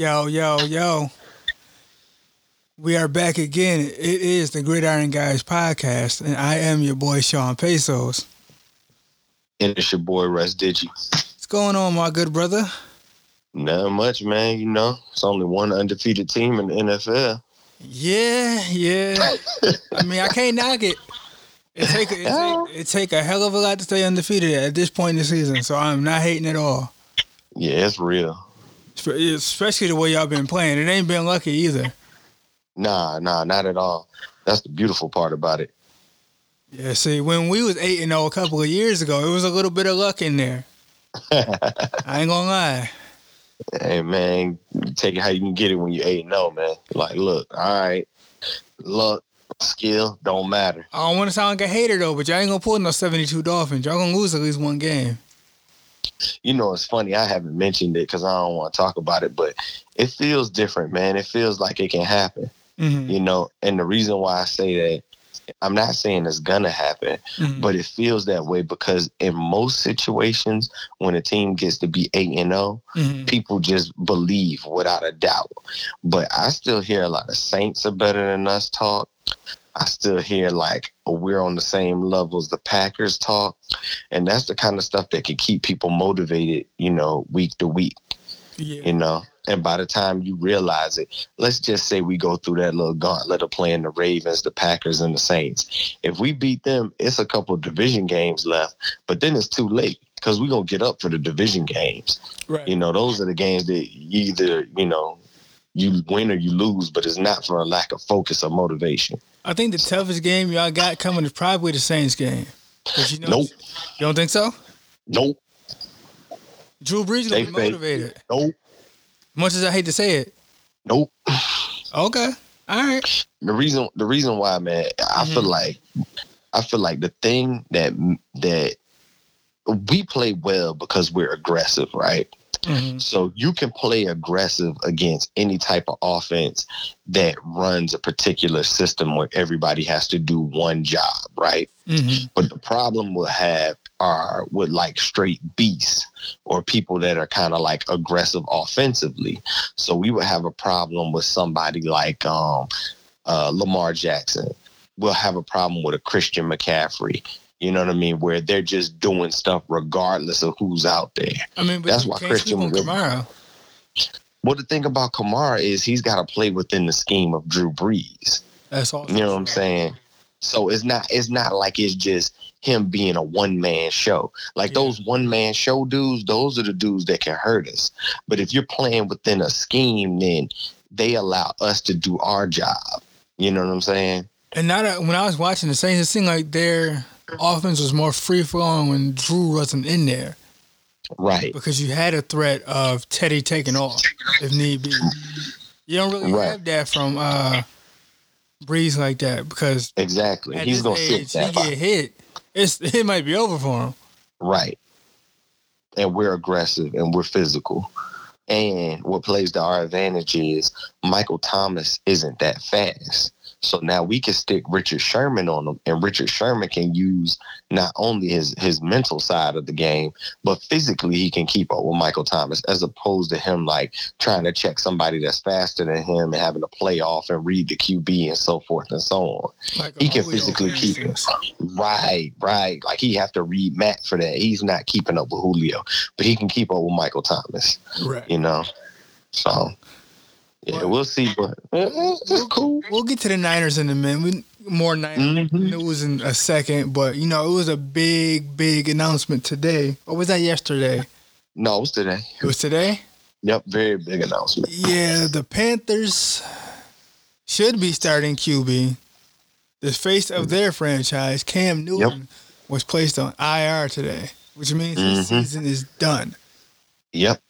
Yo, yo, yo. We are back again. It is the Gridiron Guys podcast, and I am your boy Sean Pesos. And it's your boy Russ Digi. What's going on, my good brother? Not much, man. You know, it's only one undefeated team in the NFL. Yeah, yeah. I mean, I can't knock it. It take, it, take, it take a hell of a lot to stay undefeated at this point in the season, so I'm not hating at all. Yeah, it's real. Especially the way y'all been playing. It ain't been lucky either. Nah, nah, not at all. That's the beautiful part about it. Yeah, see, when we was eight and zero a couple of years ago, it was a little bit of luck in there. I ain't gonna lie. Hey man, take it how you can get it when you eight and zero, man. Like, look, all right, luck, skill don't matter. I don't want to sound like a hater though, but y'all ain't gonna pull no seventy two Dolphins. Y'all gonna lose at least one game. You know, it's funny. I haven't mentioned it because I don't want to talk about it, but it feels different, man. It feels like it can happen. Mm-hmm. You know, and the reason why I say that I'm not saying it's gonna happen, mm-hmm. but it feels that way because in most situations, when a team gets to be eight and 0 mm-hmm. people just believe without a doubt. But I still hear a lot of Saints are better than us talk. I still hear like we're on the same level as the Packers talk, and that's the kind of stuff that can keep people motivated, you know, week to week. Yeah. You know, and by the time you realize it, let's just say we go through that little gauntlet of playing the Ravens, the Packers, and the Saints. If we beat them, it's a couple division games left, but then it's too late because we're going to get up for the division games. Right. You know, those are the games that you either, you know, you win or you lose, but it's not for a lack of focus or motivation. I think the toughest game y'all got coming is probably the Saints game. You know, nope. You don't think so? Nope. Drew Brees gonna be motivated. Nope. Much as I hate to say it. Nope. Okay. All right. The reason the reason why, man, I mm-hmm. feel like I feel like the thing that that we play well because we're aggressive, right? Mm-hmm. So you can play aggressive against any type of offense that runs a particular system where everybody has to do one job, right? Mm-hmm. But the problem we'll have are with like straight beasts or people that are kind of like aggressive offensively. So we would have a problem with somebody like um, uh, Lamar Jackson. We'll have a problem with a Christian McCaffrey. You know what I mean? Where they're just doing stuff regardless of who's out there. I mean, that's why Christian Kamara. Well, the thing about Kamara is he's got to play within the scheme of Drew Brees. That's all. You know what I'm saying? So it's not it's not like it's just him being a one man show. Like yeah. those one man show dudes, those are the dudes that can hurt us. But if you're playing within a scheme, then they allow us to do our job. You know what I'm saying? And now that uh, when I was watching the Saints, it seemed like their offense was more free flowing when Drew wasn't in there. Right. Because you had a threat of Teddy taking off if need be. You don't really right. have that from uh Brees like that because exactly he's gonna age, sit that. He get hit, it's it might be over for him. Right. And we're aggressive and we're physical. And what plays to our advantage is Michael Thomas isn't that fast. So now we can stick Richard Sherman on him, and Richard Sherman can use not only his his mental side of the game, but physically he can keep up with Michael Thomas, as opposed to him like trying to check somebody that's faster than him and having to play off and read the QB and so forth and so on. Like he uh, can physically keep him. Right, right. Like he have to read Matt for that. He's not keeping up with Julio, but he can keep up with Michael Thomas. Right. You know. So yeah, we'll see, but it's cool. We'll get to the Niners in a minute. We, more Niners mm-hmm. news in a second, but you know, it was a big, big announcement today. Or was that yesterday? No, it was today. It was today. Yep, very big announcement. Yeah, the Panthers should be starting QB. The face of their franchise, Cam Newton, yep. was placed on IR today, which means mm-hmm. the season is done. Yep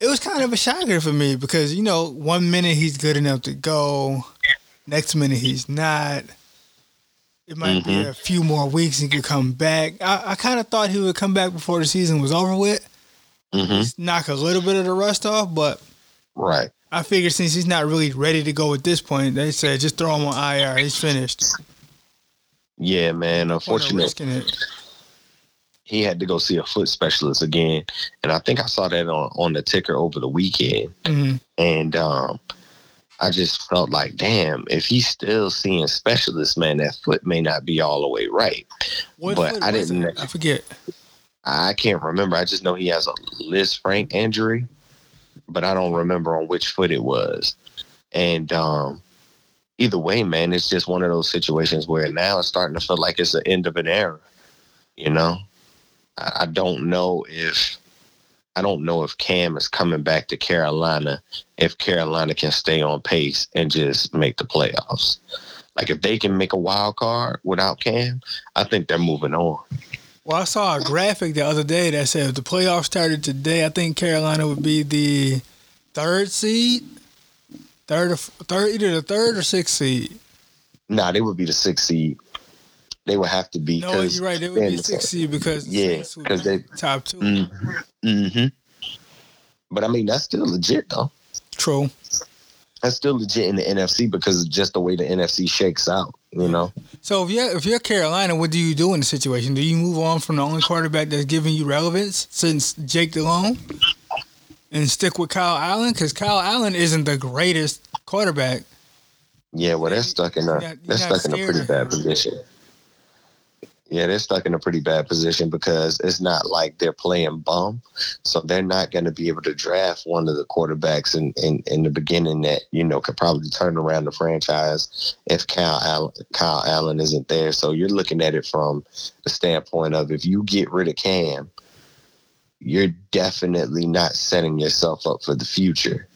it was kind of a shocker for me because you know one minute he's good enough to go, next minute he's not. It might mm-hmm. be a few more weeks and he could come back. I, I kind of thought he would come back before the season was over with, mm-hmm. knock a little bit of the rust off. But right, I figured since he's not really ready to go at this point, they said just throw him on IR. He's finished. Yeah, man. Unfortunately, he had to go see a foot specialist again, and I think I saw that on on the ticker over the weekend, mm-hmm. and um, I just felt like, damn, if he's still seeing specialists, man, that foot may not be all the way right. What but I didn't. I forget. I can't remember. I just know he has a Lisfranc injury, but I don't remember on which foot it was. And um, either way, man, it's just one of those situations where now it's starting to feel like it's the end of an era. You know, I, don't know if I don't know if Cam is coming back to Carolina if Carolina can stay on pace and just make the playoffs. Like if they can make a wild card without Cam, I think they're moving on. Well, I saw a graphic the other day that said if the playoffs started today, I think Carolina would be the third seed, third or third, either the third or sixth seed. Nah, they would be the sixth seed. They would have to be. No, you're right. They would be sixth seed because yeah, because they top 2 mm-hmm. mm-hmm. But I mean, that's still legit though. True. That's still legit in the NFC because just the way the NFC shakes out, you know. So if you're if you're Carolina, what do you do in the situation? Do you move on from the only quarterback that's giving you relevance since Jake Delhomme, and stick with Kyle Allen? Because Kyle Allen isn't the greatest quarterback. Yeah, well, they're stuck in a they're stuck in a pretty bad position yeah, they're stuck in a pretty bad position because it's not like they're playing bum. So they're not going to be able to draft one of the quarterbacks in, in, in the beginning that, you know, could probably turn around the franchise if Kyle Allen, Kyle Allen isn't there. So you're looking at it from the standpoint of if you get rid of Cam, you're definitely not setting yourself up for the future.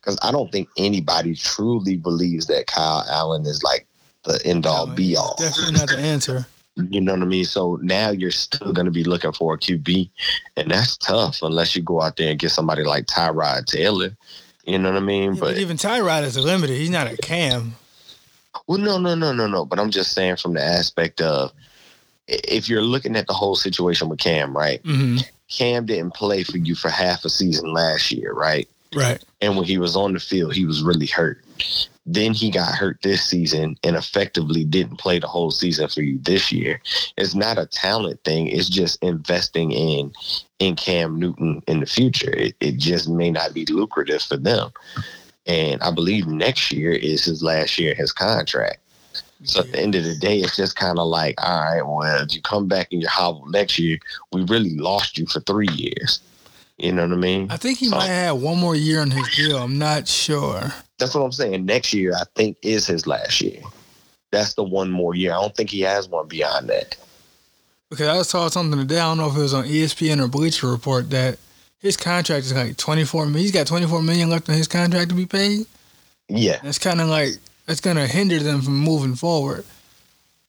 Because I don't think anybody truly believes that Kyle Allen is like the end all be all. Definitely not the answer. You know what I mean? So now you're still going to be looking for a QB, and that's tough unless you go out there and get somebody like Tyrod Taylor. You know what I mean? Yeah, but, but, even Tyrod is a limited. He's not a Cam. Well, no, no, no, no, no. But I'm just saying from the aspect of if you're looking at the whole situation with Cam, right? Mm-hmm. Cam didn't play for you for half a season last year, right? Right. And when he was on the field, he was really hurt. Then he got hurt this season and effectively didn't play the whole season for you this year. It's not a talent thing. It's just investing in in Cam Newton in the future. It, it just may not be lucrative for them. And I believe next year is his last year his contract. So at the end of the day, it's just kind of like, all right, well, if you come back in your hovel next year, we really lost you for three years. You know what I mean? I think he so, might have one more year on his deal. I'm not sure. That's what I'm saying. Next year, I think, is his last year. That's the one more year. I don't think he has one beyond that. Because I saw something today. I don't know if it was on ESPN or Bleacher Report that his contract is like 24 million. He's got 24 million left on his contract to be paid. Yeah. It's kind of like, it's going to hinder them from moving forward.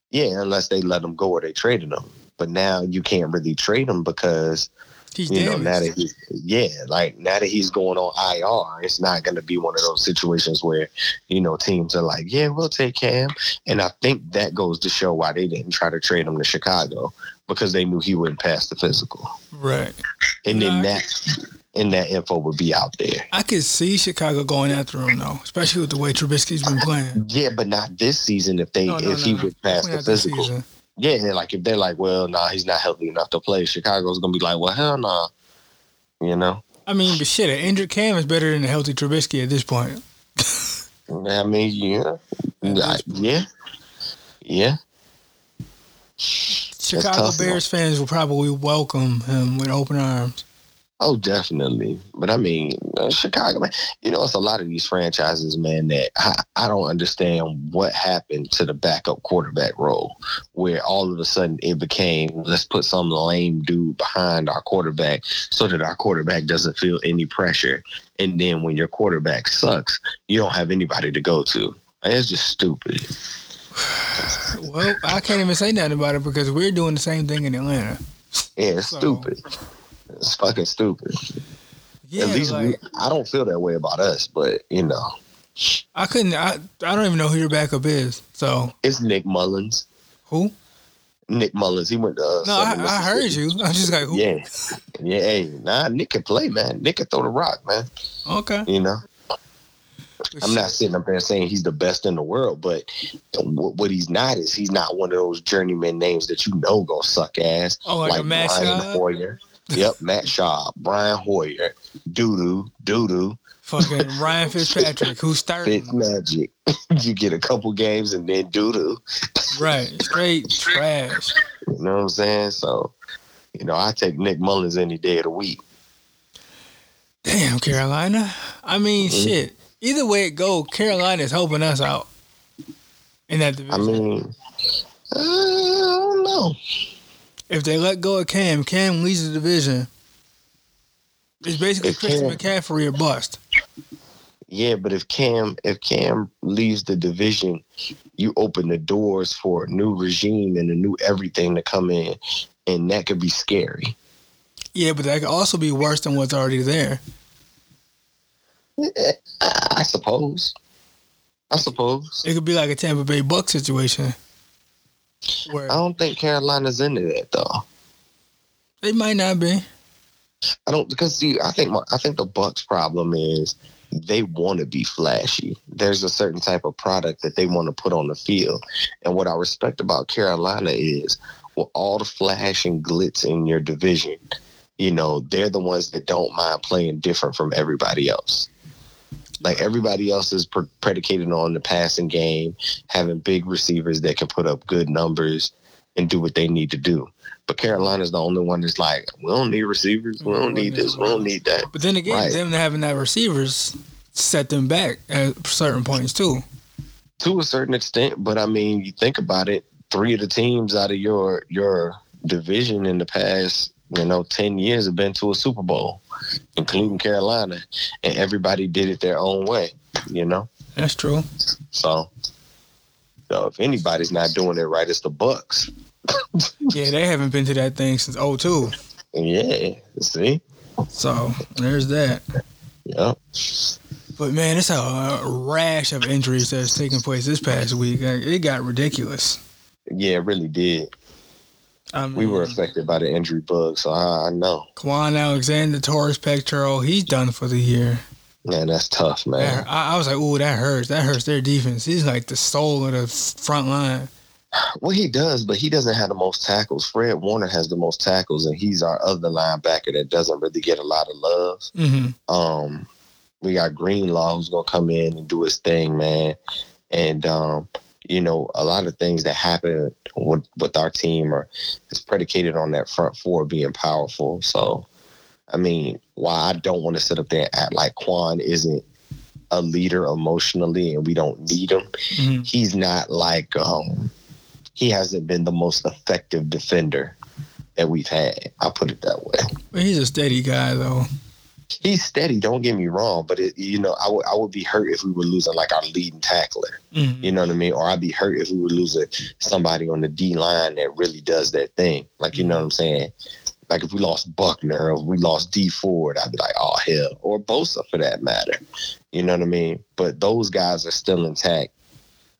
Yeah, unless they let him go or they traded him. But now you can't really trade him because – He's you damaged. know, now that he, yeah, like now that he's going on IR, it's not going to be one of those situations where, you know, teams are like, yeah, we'll take Cam. And I think that goes to show why they didn't try to trade him to Chicago because they knew he wouldn't pass the physical. Right. And then that and that info would be out there. I could see Chicago going after him though, especially with the way Trubisky's been playing. Yeah, but not this season. If they no, no, if no, he would pass the physical. Yeah, like if they're like, well, nah, he's not healthy enough to play, Chicago's gonna be like, well, hell nah. You know? I mean, but shit, an injured Cam is better than a healthy Trubisky at this point. I mean, yeah. Yeah. Yeah. Chicago Bears fans will probably welcome him with open arms. Oh, definitely. But I mean, uh, Chicago, man, you know, it's a lot of these franchises, man, that I, I don't understand what happened to the backup quarterback role, where all of a sudden it became, let's put some lame dude behind our quarterback so that our quarterback doesn't feel any pressure. And then when your quarterback sucks, you don't have anybody to go to. It's just stupid. Well, I can't even say nothing about it because we're doing the same thing in Atlanta. Yeah, it's so. stupid. It's fucking stupid. Yeah, At least like, we, I don't feel that way about us, but you know. I couldn't. I I don't even know who your backup is. So it's Nick Mullens. Who? Nick Mullens. He went to. Uh, no, I, I, heard you. I just like who? Yeah, yeah. Hey, nah, Nick can play, man. Nick can throw the rock, man. Okay. You know. I'm not sitting up there saying he's the best in the world, but what he's not is he's not one of those journeyman names that you know gonna suck ass. Oh, like, like Matt Brian Hoyer. Yep, Matt Schaub, Brian Hoyer, Doodoo, Doodoo. Fucking Ryan Fitzpatrick, who started Magic. you get a couple games and then doodoo. right, straight trash. You know what I'm saying? So, you know, I take Nick Mullens any day of the week. Damn, Carolina. I mean, mm-hmm. shit. Either way it go, Carolina is helping us out in that division. I mean, uh, I don't know. If they let go of Cam, Cam leads the division. It's basically if Christian Cam, McCaffrey or bust. Yeah, but if Cam if Cam leaves the division, you open the doors for a new regime and a new everything to come in, and that could be scary. Yeah, but that could also be worse than what's already there. Eh, I suppose. I suppose it could be like a Tampa Bay Buck situation. Where I don't think Carolina's into that though. They might not be. I don't because see, I think I think the Bucks' problem is they want to be flashy. There's a certain type of product that they want to put on the field. And what I respect about Carolina is with all the flash and glitz in your division, you know, they're the ones that don't mind playing different from everybody else. Like everybody else is pre- predicated on the passing game, having big receivers that can put up good numbers and do what they need to do. But Carolina's the only one that's like, we don't need receivers. We don't mm-hmm. need this. We don't need that. But then again, right. them having that receivers set them back at certain points too. To a certain extent, but I mean, you think about it. Three of the teams out of your your division in the past, you know, ten years have been to a Super Bowl, including Carolina, and everybody did it their own way. You know. That's true. So, so if anybody's not doing it right, it's the Bucks yeah, they haven't been to that thing since 02. Yeah, see? So there's that. Yep. But man, it's a rash of injuries that's taking place this past week. It got ridiculous. Yeah, it really did. I mean, we were affected by the injury bug, so I, I know. Kwon Alexander, Torres pectoral, he's done for the year. Man, that's tough, man. I, I was like, "Ooh, that hurts. That hurts their defense." He's like the soul of the front line. Well, he does, but he doesn't have the most tackles. Fred Warner has the most tackles, and he's our other linebacker that doesn't really get a lot of love. Mm-hmm. Um, we got Greenlaw who's gonna come in and do his thing, man. And um, you know, a lot of things that happen with, with our team are is predicated on that front four being powerful. So, I mean, why I don't want to sit up there and act like Kwon isn't a leader emotionally and we don't need him. Mm-hmm. He's not like um he hasn't been the most effective defender that we've had. I'll put it that way. But he's a steady guy, though. He's steady. Don't get me wrong, but it, you know, I would I would be hurt if we were losing like our leading tackler. Mm-hmm. You know what I mean? Or I'd be hurt if we were losing somebody on the D line that really does that thing. Like you know what I'm saying? Like if we lost Buckner or we lost Dee Ford, I'd be like, oh hell, or Bosa for that matter. You know what I mean? But those guys are still intact.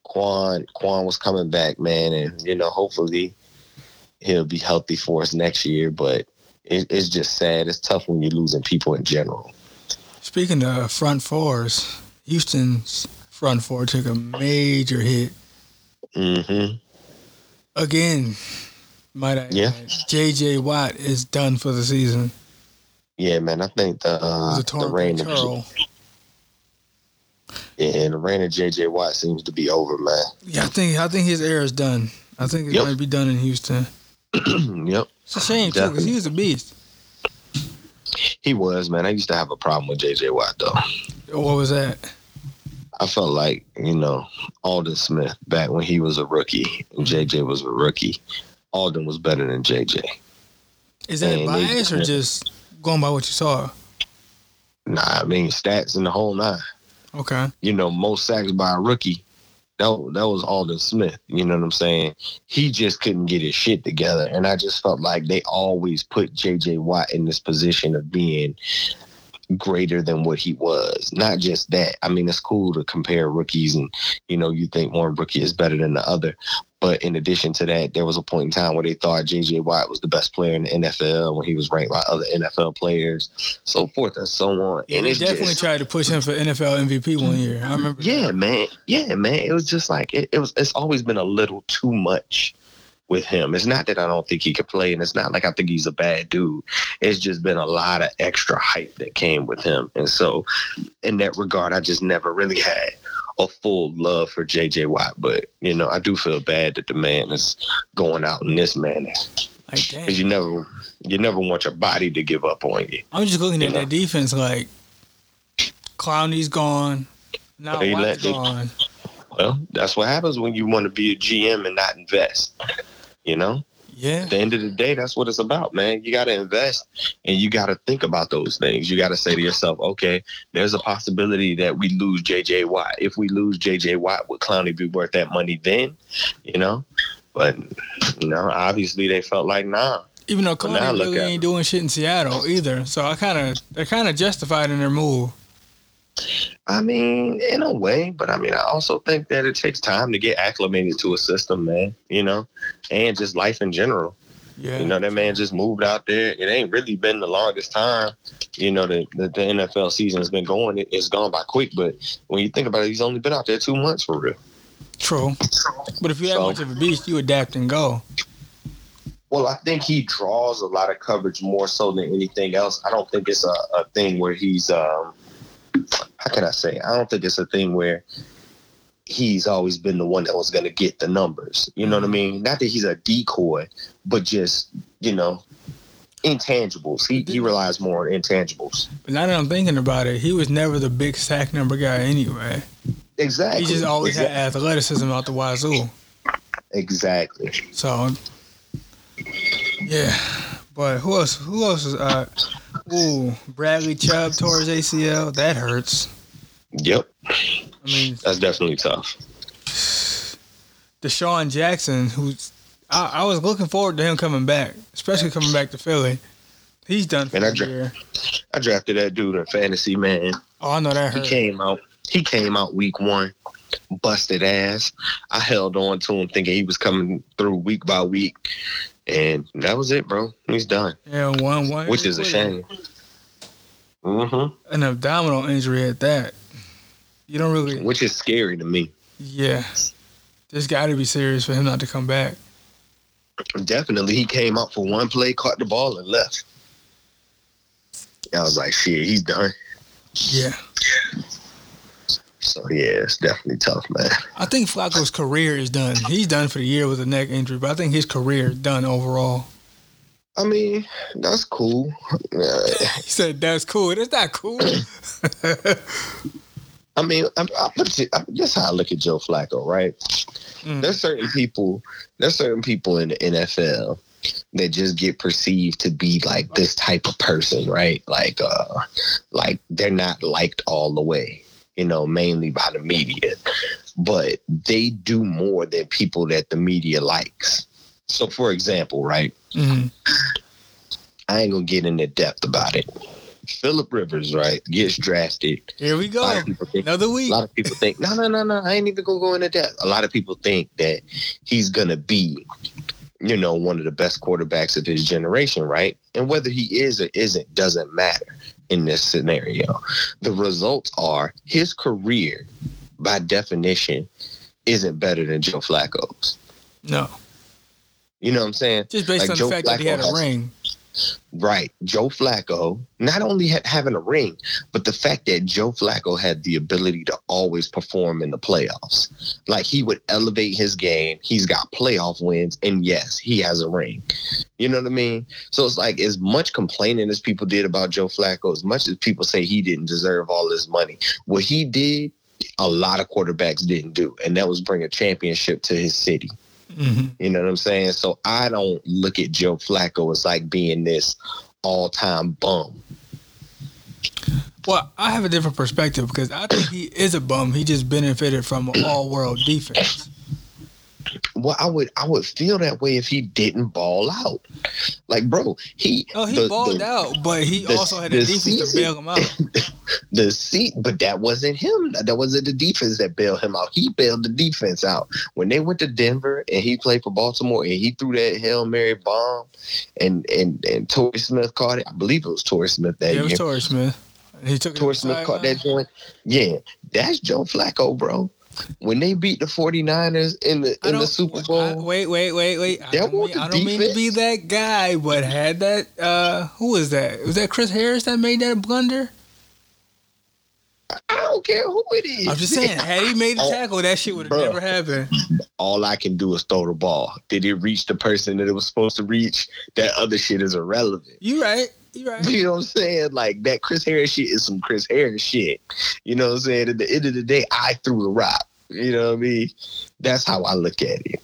Kwon Kwon was coming back, man, and you know, hopefully he'll be healthy for us next year. But it, it's just sad. It's tough when you're losing people in general. Speaking of front fours, Houston's front four took a major hit. Mm-hmm. Again, might I yeah. JJ Watt is done for the season. Yeah, man. I think the uh, the rain of and the reign of JJ Watt seems to be over, man. Yeah, I think I think his era is done. I think it yep. might be done in Houston. yep. It's a shame too because he was a beast. He was, man. I used to have a problem with JJ Watt though. What was that? I felt like, you know, Aldon Smith back when he was a rookie and mm-hmm. JJ was a rookie. Aldon was better than JJ. Is that and bias or just going by what you saw? Nah, I mean stats in the whole nine. Okay. You know, most sacks by a rookie. That, that was Aldon Smith. You know what I'm saying? He just couldn't get his shit together. And I just felt like they always put JJ Watt in this position of being greater than what he was. Not just that. I mean, it's cool to compare rookies and, you know, you think one rookie is better than the other. But in addition to that, there was a point in time where they thought JJ Watt was the best player in the NFL when he was ranked by other NFL players, so forth and so on. And they definitely just, tried to push him for NFL MVP one year. I remember. Yeah, that. man. Yeah, man. It was just like it, it was. It's always been a little too much with him. It's not that I don't think he could play, and it's not like I think he's a bad dude. It's just been a lot of extra hype that came with him. And so, in that regard, I just never really had a full love for JJ Watt. But, you know, I do feel bad that the man is going out in this manner. Because you never you never want your body to give up on you. I'm just looking at know? that defense like Clowney's gone. Now Watt's gone. Well, that's what happens when you want to be a GM and not invest. You know? Yeah. At the end of the day, that's what it's about, man. You got to invest and you got to think about those things. You got to say to yourself, okay, there's a possibility that we lose JJ Watt. If we lose JJ Watt, would Clowney be worth that money then? You know? But, you know, obviously they felt like, nah. Even though Clowney really ain't doing shit in Seattle either. So I kind of, they're kind of justified in their move. I mean, in a way, but I mean, I also think that it takes time to get acclimated to a system, man, you know, and just life in general. Yeah. You know, that man just moved out there. It ain't really been the longest time, you know, that the, the, NFL season has been going. It, it's gone by quick, but when you think about it, he's only been out there two months for real. True. But if you have so, much of a beast, you adapt and go. Well, I think he draws a lot of coverage more so than anything else. I don't think it's a, a thing where he's um, how can I say? I don't think it's a thing where he's always been the one that was going to get the numbers. You know what I mm-hmm. mean? Not that he's a decoy, but just you know, intangibles. He he relies more on intangibles. But now that I'm thinking about it, he was never the big sack number guy anyway. Exactly. He just always exactly. had athleticism out the wazoo. Exactly. So, yeah. But who else? Who else is? Uh, ooh, Bradley Chubb tore his ACL. That hurts. Yep. I mean, that's definitely tough. DeSean Jackson, who's I, I, was looking forward to him coming back, especially coming back to Philly. He's done for and I dra- year. I drafted that dude in fantasy, man. Oh, I know that. Hurt. He came out. He came out week one, busted ass. I held on to him thinking he was coming through week by week, and that was it, bro. He's done. Yeah, one one. Which is a shame. Mm-hmm. An abdominal injury at that. You don't really. Which is scary to me. Yeah. There's got to be serious for him not to come back. Definitely. He came out for one play, caught the ball, and left. I was like, shit, he's done. Yeah. So yeah, it's definitely tough, man. I think Flacco's career is done. He's done for the year with a neck injury, but I think his career is done overall. I mean, that's cool. he said that's cool. That's not cool. I mean, I, I I, that's how I look at Joe Flacco, right? Mm. There's certain people. There's certain people in the NFL that just get perceived to be like this type of person, right? Like, uh, like they're not liked all the way you know, mainly by the media. But they do more than people that the media likes. So, for example, right? Mm-hmm. I ain't gonna get into depth about it. Philip Rivers, right, gets drafted. Here we go. Think, Another week. A lot of people think, no, no, no, no. I ain't even gonna go into depth. A lot of people think that he's gonna be, you know, one of the best quarterbacks of his generation, right? And whether he is or isn't doesn't matter in this scenario. The results are his career, by definition, isn't better than Joe Flacco's. No. You know what I'm saying? Just based like on Joe the fact Flacco that he had a has, ring. Right. Joe Flacco, not only having a ring, but the fact that Joe Flacco had the ability to always perform in the playoffs. Like he would elevate his game. He's got playoff wins. And yes, he has a ring. You know what I mean? So it's like as much complaining as people did about Joe Flacco, as much as people say he didn't deserve all this money, what he did, a lot of quarterbacks didn't do. And that was bring a championship to his city. Mm-hmm. You know what I'm saying? So I don't look at Joe Flacco as like being this all time bum. Well, I have a different perspective because I think he is a bum. He just benefited from an all world defense. Well, I would I would feel that way if he didn't ball out. Like, bro, he oh he the, balled the, out, but he the, also had the, defense season, to bail him out. the seat, but that wasn't him. That wasn't the defense that bailed him out. He bailed the defense out when they went to Denver and he played for Baltimore and he threw that hail mary bomb, and and and Torrey Smith caught it. I believe it was Torrey Smith that yeah, year. It was Torrey Smith. He took Torrey Smith caught that joint. Yeah, that's Joe Flacco, bro when they beat the 49ers in the in the Super Bowl. I, wait, wait, wait, wait. I don't, mean, I don't mean, to be that guy, but had that uh who was that? Was that Chris Harris that made that blunder? I don't care who it is. I'm just saying, had he made the oh, tackle, that shit would have never happened. All I can do is throw the ball. Did it reach the person that it was supposed to reach? That other shit is irrelevant. You right. You right. You know what I'm saying? Like that Chris Harris shit is some Chris Harris shit. You know what I'm saying? At the end of the day, I threw the rock. You know what I mean? That's how I look at it.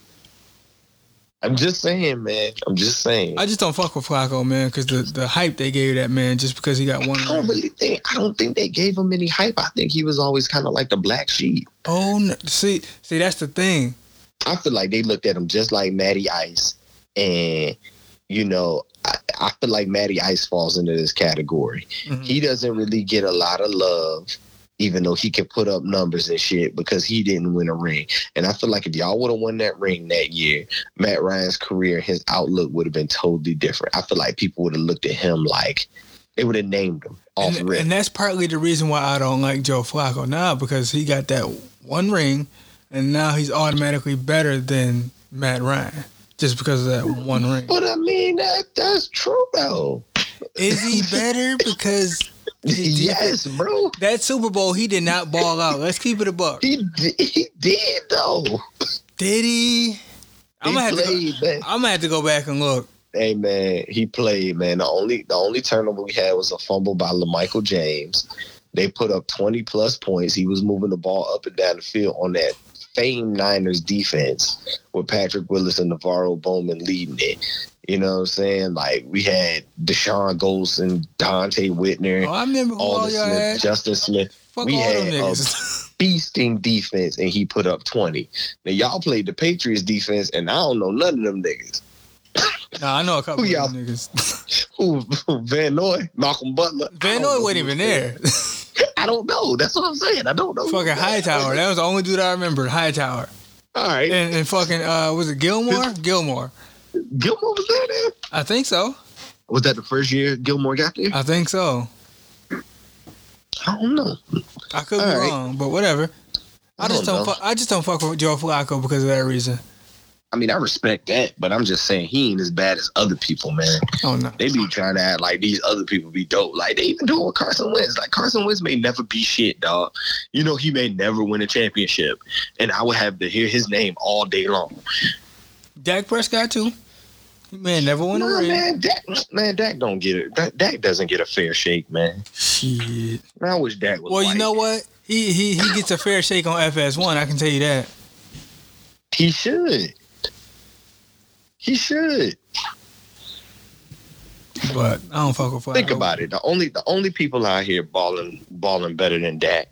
I'm just saying, man. I'm just saying. I just don't fuck with Flacco, man, because the, the hype they gave that man just because he got one. I don't really think. I don't think they gave him any hype. I think he was always kind of like the black sheep. Oh, no. see, see, that's the thing. I feel like they looked at him just like Matty Ice, and you know, I, I feel like Matty Ice falls into this category. Mm-hmm. He doesn't really get a lot of love even though he can put up numbers and shit because he didn't win a ring. And I feel like if y'all would have won that ring that year, Matt Ryan's career, his outlook would have been totally different. I feel like people would have looked at him like they would have named him off and, and that's partly the reason why I don't like Joe Flacco now because he got that one ring and now he's automatically better than Matt Ryan just because of that one ring. But I mean that that's true though. Is he better because yes, bro. That Super Bowl, he did not ball out. Let's keep it a buck. He he did though. Did he? I'm gonna, played, go, I'm gonna have to go back and look. Hey man, he played man. The only the only turnover we had was a fumble by Michael James. They put up 20 plus points. He was moving the ball up and down the field on that famed Niners defense with Patrick Willis and NaVorro Bowman leading it. You know what I'm saying? Like we had Dashon Goldson, Donte Whitner, oh, I remember Aldon Smith, had. Justin Smith. Fuck we had a beasting defense, and he put up 20. Now y'all played the Patriots defense, and I don't know none of them niggas. Nah, I know a couple who of y'all, niggas. who, who Van Noy, Malcolm Butler. Van Noy wasn't even there. I don't know. That's what I'm saying. I don't know. Fucking Hightower. That was the only dude I remember. Hightower. All right. And, and fucking uh, was it Gilmore? Gilmore. Gilmore was there then? I think so. Was that the first year Gilmore got there? I think so. I don't know. I could All be right. wrong, but whatever. I, I just don't. don't fu- I just don't fuck with Joe Flacco because of that reason. I mean, I respect that, but I'm just saying he ain't as bad as other people, man. Oh no, they be trying to act like these other people be dope. Like they even do it with Carson Wentz. Like Carson Wentz may never be shit, dog. You know he may never win a championship, and I would have to hear his name all day long. Dak Prescott too. Man, never won nah, a ring. Man, Dak, man, Dak don't get it. Dak, Dak doesn't get a fair shake, man. Shit. Man, I wish Dak was. Well, white. you know what? He he he gets a fair shake on FS1. I can tell you that. He should. He should. But I don't fuck with. Think about it. The only the only people out here balling balling better than Dak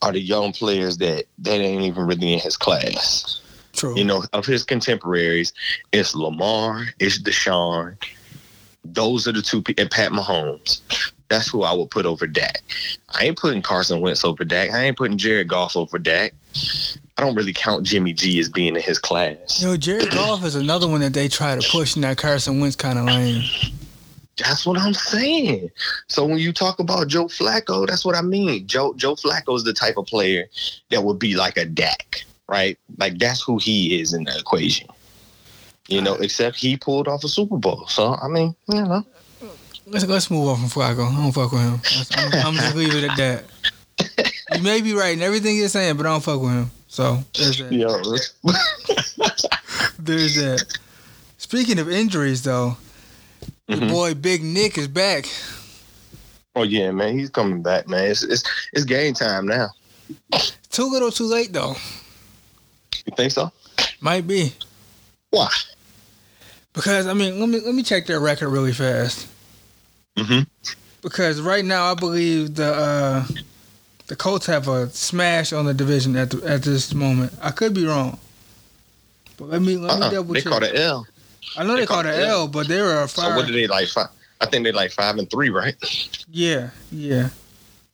are the young players that that ain't even really in his class. True. You know, of his contemporaries, it's Lamar, it's Deshaun. Those are the two people, and Pat Mahomes. That's who I would put over Dak. I ain't putting Carson Wentz over Dak. I ain't putting Jared Goff over Dak. I don't really count Jimmy G as being in his class. Yo, Jared Goff is another one that they try to push in that Carson Wentz kind of lane. That's what I'm saying. So when you talk about Joe Flacco, that's what I mean. Joe Joe Flacco is the type of player that would be like a Dak right? Like that's who he is in the equation. You know, except he pulled off a Super Bowl. So I mean, you know. Let's let's move on from Flacco. I don't fuck with him. I'm, I'm just leave it at that. You may be right in everything you're saying, but I don't fuck with him. So there's that. Yo. there's that. Speaking of injuries, though, mm-hmm. your boy Big Nick is back. Oh yeah, man, he's coming back, man. It's it's, it's game time now. Too little, too late, though. You think so? Might be. Why? Because I mean, let me let me check their record really fast. Mm-hmm. Because right now, I believe the uh, the Colts have a smash on the division at the, at this moment. I could be wrong. But let me let me Uh-uh. double They check. caught an L. I know they, they an an L, but they were a five. So what did they like? Five, I think they like five and three, right? yeah, yeah.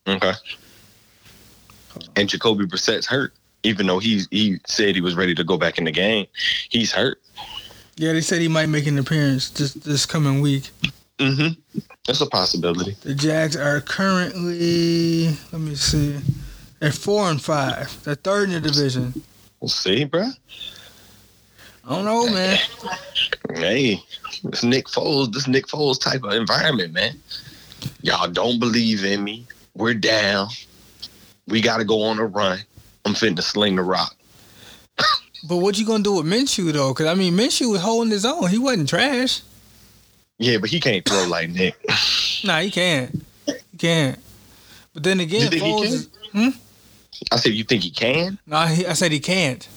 Okay. And Jacoby Brissett's hurt, even though he he said he was ready to go back in the game. He's hurt. Yeah, they said he might make an appearance this this coming week. Mm-hmm. That's a possibility. The Jags are currently let me see. They're four and five. They're third in the division. We'll see, bro. I don't know, man. Hey, this Nick Foles, this Nick Foles type of environment, man. Y'all don't believe in me. We're down. We got to go on a run. I'm finna to sling the rock. But what you gonna do with Minshew though? Because I mean, Minshew was holding his own. He wasn't trash. Yeah, but he can't throw like Nick. Nah, he can't. He can't. But then again, You think he Foles. Hmm? I said, you think he can? Nah, he, I said he can't.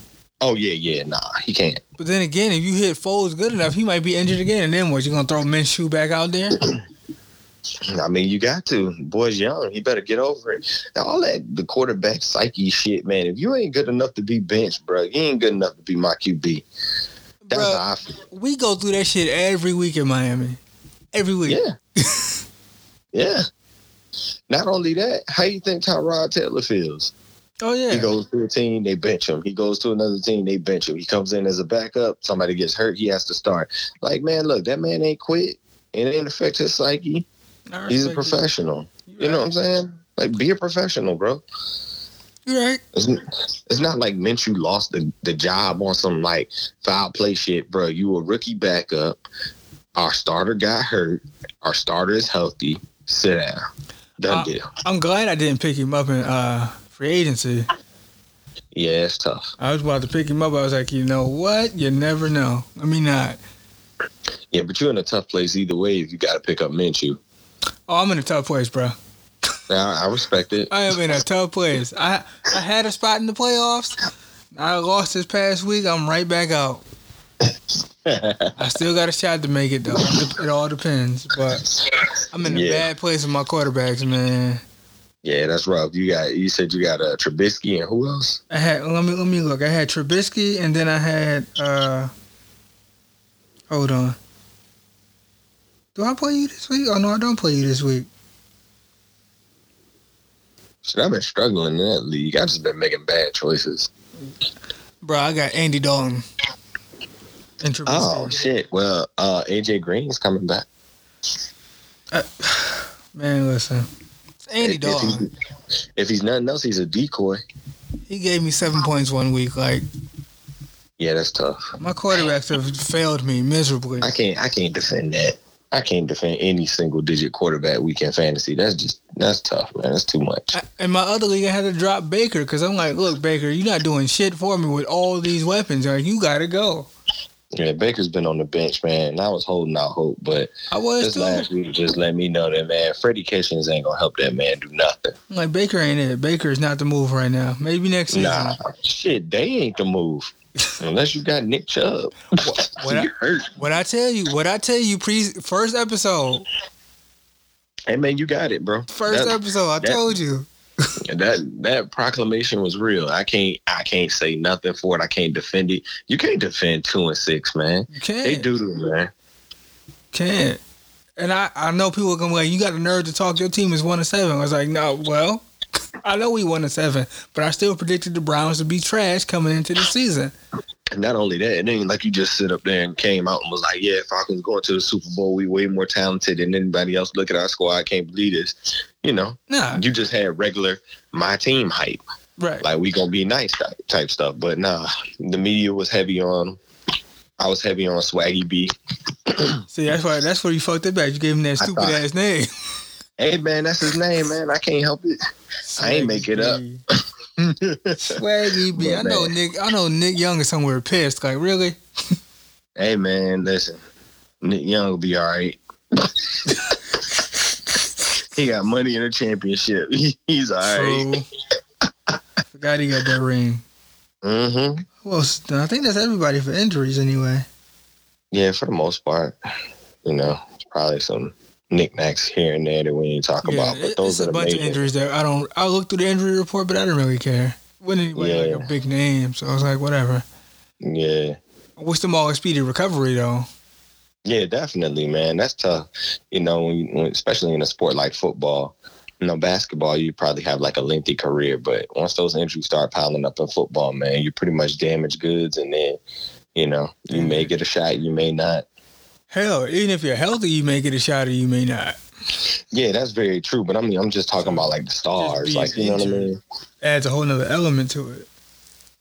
Oh yeah, yeah, nah, he can't. But then again, if you hit Foles good enough, he might be injured again. And then what? You gonna throw Minshew back out there? I mean, you got to. Boy's young. He better get over it. All that the quarterback psyche shit, man. If you ain't good enough to be benched, bro, you ain't good enough to be my QB. That's Bruh. how I feel. We go through that shit every week in Miami. Every week. Yeah. yeah. Not only that, how you think Tyrod Taylor feels? Oh yeah. He goes to a team, they bench him. He goes to another team, they bench him. He comes in as a backup. Somebody gets hurt, he has to start. Like, man, look, that man ain't quit. And it ain't affect his psyche. He's a professional. You You know what. I'm saying? Like, be a professional, bro. You right. It's, it's not like Minshew lost the, the job on some like foul play shit, bro. You a rookie backup. Our starter got hurt. Our starter is healthy. Sit down. Done Uh, deal. I'm glad I didn't pick him up in uh, free agency. Yeah, it's tough. I was about to pick him up. I was like, you know what? You never know. I mean, not. Yeah, but you're in a tough place either way if you got to pick up Minshew. Oh, I'm in a tough place, bro. Now, I respect it. I am in a tough place. I I had a spot in the playoffs. I lost this past week. I'm right back out. I still got a shot to make it though. It all depends. But I'm in a Yeah. bad place with my quarterbacks, man. yeah, that's rough. You got you said you got uh, Trubisky and who else? I had let me let me look. I had Trubisky and then I had uh hold on. Do I play you this week? Oh no, I don't play you this week. Shit, I've been struggling in that league. I've just been making bad choices. Bro, I got Andy Dalton. Oh shit. Well, uh, AJ Green's coming back. Man, listen. It's Andy If Dalton. he's, if he's nothing else, he's a decoy. He gave me seven points one week. Like Yeah, that's tough. my quarterbacks have failed me miserably. I can't. I can't defend that. I can't defend any single digit quarterback weekend fantasy. That's just that's tough, man. That's too much. I- In my other league, I had to drop Baker because I'm like, look, Baker, you're not doing shit for me with all these weapons. Like, you gotta go. Yeah, Baker's been on the bench, man. And I was holding out hope, but I was this too. last week just let me know that man, Freddie Kitchens ain't gonna help that man do nothing. Like Baker ain't it. Baker is not the move right now. Maybe next season. Nah, shit, they ain't the move unless you got Nick Chubb. what I- hurt. What I tell you, what I tell you, pre first episode, Hey man, you got it, bro. first that, episode, I that- told you. that that proclamation was real. I can't I can't say nothing for it. I can't defend it. You can't defend two and six, man. You can't. They do man. Can't. And I, I know people are gonna be like, you got the nerve to talk your team is one and seven. I was like, no, well, I know we won and seven, but I still predicted the Browns to be trash coming into the season. And not only that, it ain't like you just sit up there and came out and was like, "Yeah, Falcons going to the Super Bowl. We way more talented than anybody else. Look at our squad. I can't believe this." You know, Nah, you just had regular my team hype, right. like we gonna be nice type, type stuff. But nah, the media was heavy on. I was heavy on Swaggy B. See, that's why that's where you fucked it back. You gave him that stupid thought- ass name. Hey man, that's his name, man. I can't help it. I ain't make it up. Swaggy B. I know man. Nick. I know Nick Young is somewhere pissed. Like, really? hey man, listen, Nick Young will be all right. he got money in a championship. He's all right. Forgot he got that ring. Mm-hmm. Else? I think that's everybody for injuries anyway. Yeah, for the most part, you know, it's probably some knickknacks here and there that we ain't talk Yeah, about, but those it's are a the bunch of injuries there. I don't. I looked through the injury report, but I didn't really care. Wasn't anybody like a big name, so I was like, whatever. Yeah, I wish them all a speedy recovery though. Yeah, definitely, man. That's tough. You know, when especially in a sport like football. You know, basketball, you probably have like a lengthy career, but once those injuries start piling up in football, man, you're pretty much damaged goods, and then, you know, you may get a shot, you may not. Hell, even if you're healthy, you may get a shot, or you may not. Yeah, that's very true. But I mean, I'm just talking about like the stars, like you know what I mean. Adds a whole nother element to it.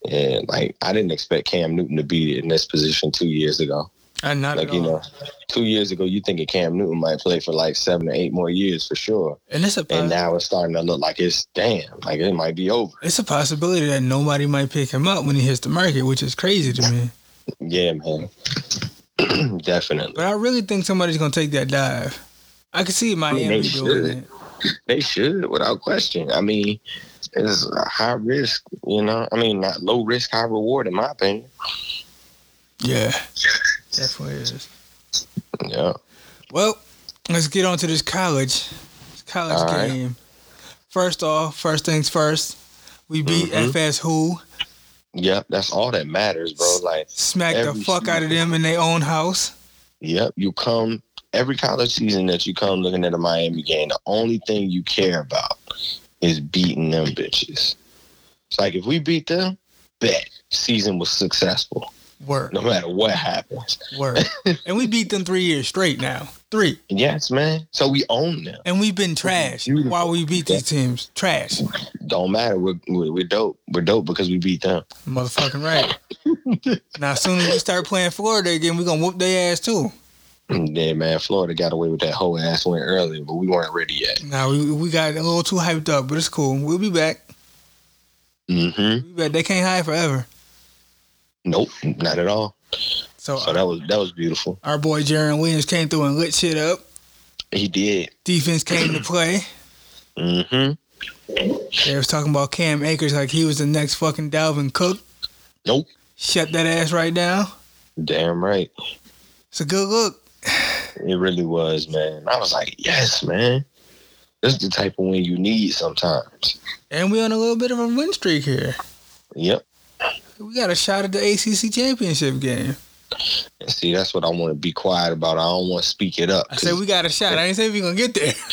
And like, I didn't expect Cam Newton to be in this position two years ago. And not like you know, two years ago you thinking Cam Newton might play for like seven or eight more years for sure. And it's a and now it's starting to look like it's damn, like it might be over. It's a possibility that nobody might pick him up when he hits the market, which is crazy to me. Yeah, man. Definitely. But I really think somebody's gonna take that dive. I can see Miami they doing should. it. They should, without question. I mean, it's a high risk, you know. I mean, not low risk, high reward, in my opinion. Yeah, definitely is. Yeah. Well, let's get on to this college, this college All right. game. First off, first things first, we beat Mhm. FS who Yep, that's all that matters, bro. Like, smack the fuck out of them in their own house. yep, you come every college season that you come looking at a Miami game, the only thing you care about is beating them bitches. It's like if we beat them, bet season was successful, Word, no matter what happens. word, and we beat them three years straight now. Three, Yes, man. So we own them. and we've been trash while we beat these teams. Trash, Don't matter. We're, we're dope. We're dope because we beat them. motherfucking right. now, as soon as we start playing Florida again, we're gonna whoop their ass too. Yeah, man. Florida got away with that whole ass win earlier, but we weren't ready yet. Now we we got a little too hyped up, but it's cool. We'll be back. Mm-hmm. We'll be back. They can't hide forever. Nope, not at all. So, So that was that was beautiful. our boy Jarren Williams came through and lit shit up. He did. Defense came to play. Mm-hmm. They was talking about Cam Akers like he was the next fucking Dalvin Cook. Nope. Shut that ass right down. Damn right. It's a good look. It really was, man. I was like, yes, man. This is the type of win you need sometimes. And we on a little bit of a win streak here. Yep. We got a shot at the ACC championship game. And see, that's what I want to be quiet about. I don't want to speak it up. I said we got a shot. I ain't say we gonna get there.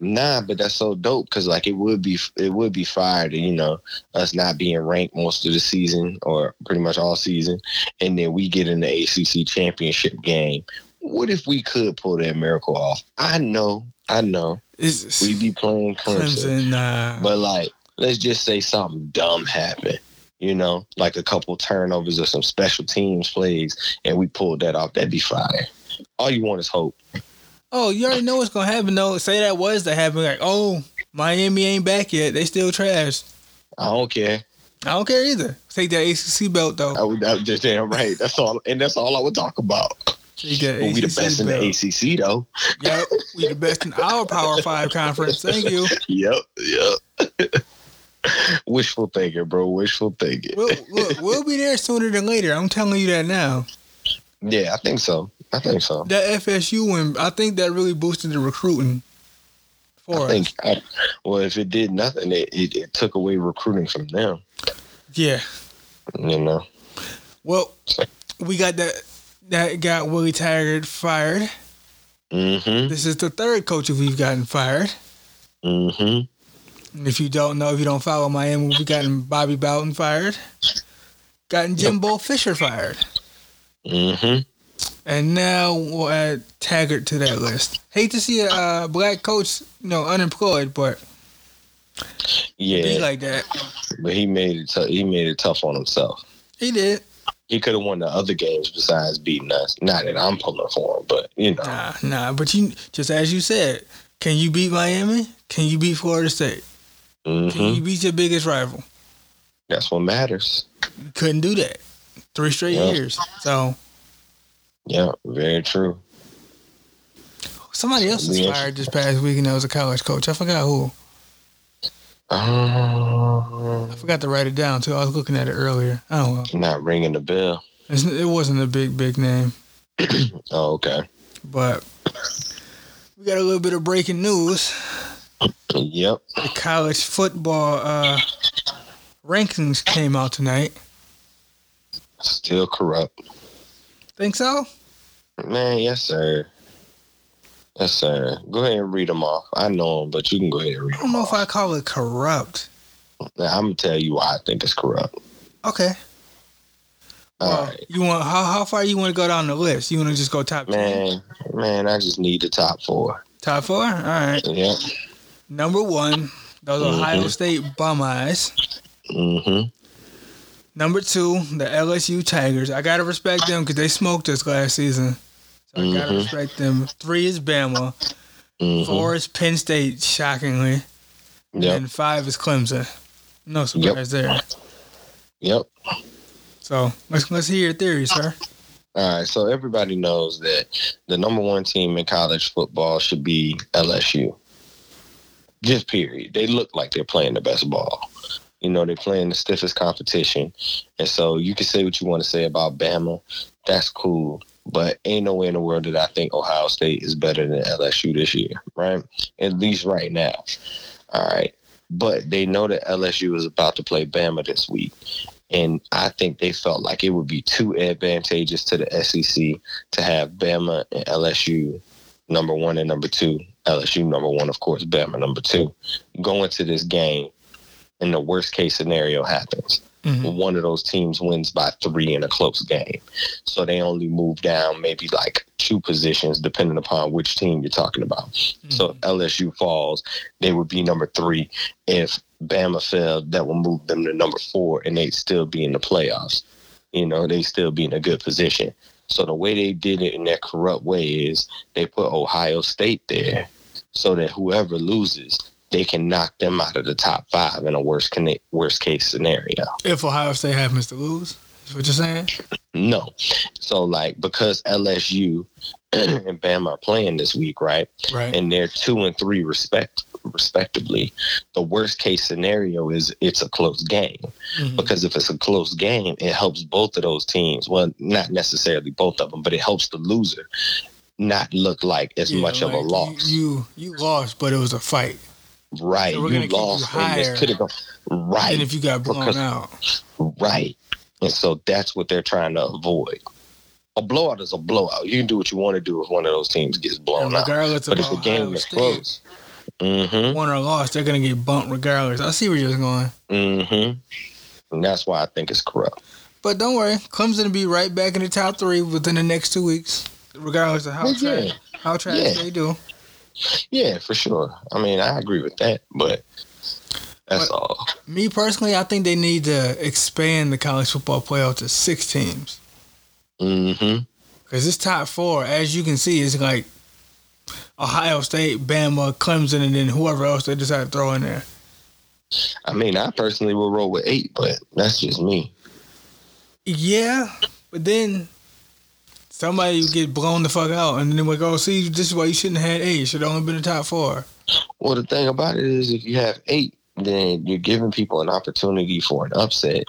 Nah, but that's so dope because like it would be it would be fire to you know us not being ranked most of the season or pretty much all season, and then we get in the ACC championship game. What if we could pull that miracle off? I know, I know, It's we be playing Clemson, Clemson. Nah. but like let's just say something dumb happened. You know, like a couple turnovers or some special teams plays, and we pulled that off. That'd be fire. All you want is hope. Oh, you already know what's gonna happen though. Say that was to happen. Like, oh, Miami ain't back yet. They still trash. I don't care. I don't care either. Take that ACC belt though. I would, I would just damn right. That's all, and that's all I would talk about. That we the best in the ACC though. Yep, we the best in our Power Five conference. Thank you. Yep, yep. Wishful thinking, bro. Wishful thinking. We'll, look, we'll be there sooner than later. I'm telling you that now. Yeah, I think so. I think so. That FSU win, I think that really boosted the recruiting for I us. think. I, well, if it did nothing, it, it, it took away recruiting from them. Yeah. You know. Well, we got that. That got Willie Taggart fired. Mm-hmm. This is the third coach we've gotten fired. Mm-hmm. If you don't know, if you don't follow Miami, we've gotten Bobby Bowden fired, gotten Jimbo Fisher fired, Mm-hmm. and now we'll add Taggart to that list. Hate to see a uh, black coach, you know, unemployed, but Yeah, be like that. but he made it. T- he made it tough on himself. He did. He could have won the other games besides beating us. Not that I'm pulling for him, but you know. Nah, nah. But you, just as you said, can you beat Miami? Can you beat Florida State? Can hmm you beat your biggest rival? That's what matters. Couldn't do that. Three straight Yeah. years. So Yeah, very true. somebody else was fired this past week, and that was a college coach. I forgot who. Um, I forgot to write it down too. I was looking at it earlier. I don't know. not ringing the bell. It's, it wasn't a big, big name, Oh, okay. but we got a little bit of breaking news. Yep. The college football uh, rankings came out tonight. Still corrupt. Think so? Man, yes, sir. Yes, sir. Go ahead and read them off. I know them, but you can go ahead and read them I don't know off. if I call it corrupt. Now, I'm gonna tell you why I think it's corrupt. Okay. Well, right. You want how how far you want to go down the list? You want to just go top man, 10? Man, I just need the top four. Top four? All right. Yeah. Number one, those mm-hmm. Ohio State bum eyes. Mm-hmm. Number two, the LSU Tigers. I gotta respect them because they smoked us last season. So I gotta mm-hmm. respect them. Three is Bama. Mm-hmm. Four is Penn State, shockingly. Yep. And five is Clemson. No surprise yep. there. Yep. So let's let's hear your theory, sir. All right, so everybody knows that the number one team in college football should be LSU. Just period. They look like they're playing the best ball. You know, they're playing the stiffest competition. And so you can say what you want to say about Bama. That's cool. But ain't no way in the world that I think Ohio State is better than LSU this year, right? At least right now. All right. But they know that LSU is about to play Bama this week. And I think they felt like it would be too advantageous to the SEC to have Bama and LSU number one and number two. LSU number one, of course, Bama number two. Go into this game, and the worst case scenario happens. Mm-hmm. One of those teams wins by three in a close game. So they only move down maybe like two positions, depending upon which team you're talking about. Mm-hmm. So if LSU falls, they would be number three. If Bama fell, that will move them to number four, and they'd still be in the playoffs. You know, they still be in a good position. So the way they did it in that corrupt way is they put Ohio State there so that whoever loses they can knock them out of the top five in a worst worst case scenario. If Ohio State happens to lose, is what you're saying? No. So like because LSU and Bama are playing this week, right? Right. And they're two and three respect respectively. The worst case scenario is it's a close game. Mm-hmm. Because if it's a close game, it helps both of those teams. Well, not necessarily both of them, but it helps the loser not look like as yeah, much like of a loss. You you lost, but it was a fight. Right. So you lost you and this could have gone right. And if you got blown because, out. Right. And so that's what they're trying to avoid. A blowout is a blowout. You can do what you want to do if one of those teams gets blown out. But if the game is close, mm-hmm. won or lost, they're gonna get bumped regardless. I see where you're going. Mm-hmm. And that's why I think it's corrupt. But don't worry, Clemson will be right back in the top three within the next two weeks, regardless of how trash, how trash yeah. they do. Yeah, for sure. I mean, I agree with that, but that's but all. Me personally, I think they need to expand the college football playoff to six teams. Mm-hmm. Because this top four, as you can see, is like Ohio State, Bama, Clemson, and then whoever else they decide to throw in there. I mean, I personally will roll with eight, but that's just me. Yeah, but then somebody get blown the fuck out, and then we go, see, this is why you shouldn't have had eight. Should have only been the top four. Well, the thing about it is, if you have eight, then you're giving people an opportunity for an upset,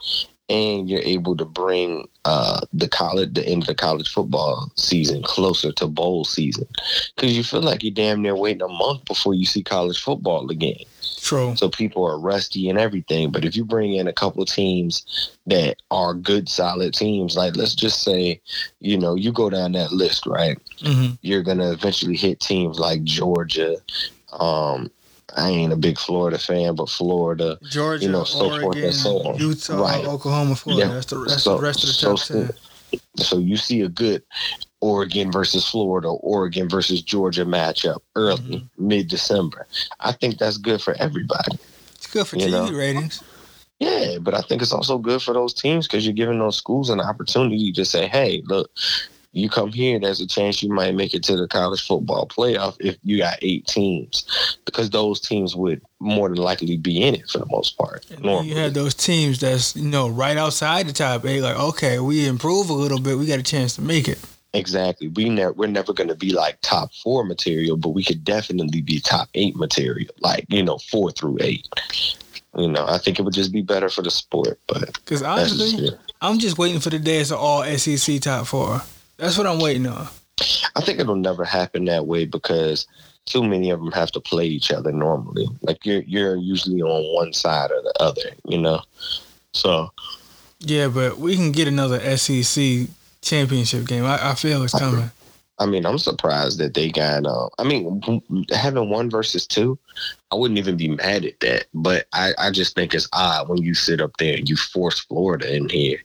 and you're able to bring uh, the college, the end of the college football season closer to bowl season, because you feel like you're damn near waiting a month before you see college football again. True. So people are rusty and everything. But if you bring in a couple of teams that are good, solid teams, like let's just say, you know, you go down that list, right? Mm-hmm. You're gonna eventually hit teams like Georgia. Um, I ain't a big Florida fan, but Florida, Georgia, you know, so Oregon, forth and so on. Utah, right. Oklahoma, Florida. Yeah. That's, the, that's so, the rest of the top so, ten. So you see a good Oregon versus Florida, Oregon versus Georgia matchup early, mm-hmm. mid December. I think that's good for everybody. It's good for TV know? ratings. Yeah, but I think it's also good for those teams because you're giving those schools an opportunity to say, hey, look, you come here, there's a chance you might make it to the college football playoff if you got eight teams, because those teams would more than likely be in it for the most part. You have those teams that's you know right outside the top eight, like okay, we improve a little bit, we got a chance to make it. Exactly. We ne- we're never going to be like top four material, but we could definitely be top eight material, like you know four through eight. You know, I think it would just be better for the sport. But because honestly, just, I'm just waiting for the days of all SEC top four. That's what I'm waiting on. I think it'll never happen that way because too many of them have to play each other normally. Like you're you're usually on one side or the other, you know. So yeah, but we can get another SEC championship game. I, I feel it's coming. I mean, I'm surprised that they got. Uh, I mean, having one versus two, I wouldn't even be mad at that. But I, I just think it's odd when you sit up there and you force Florida in here.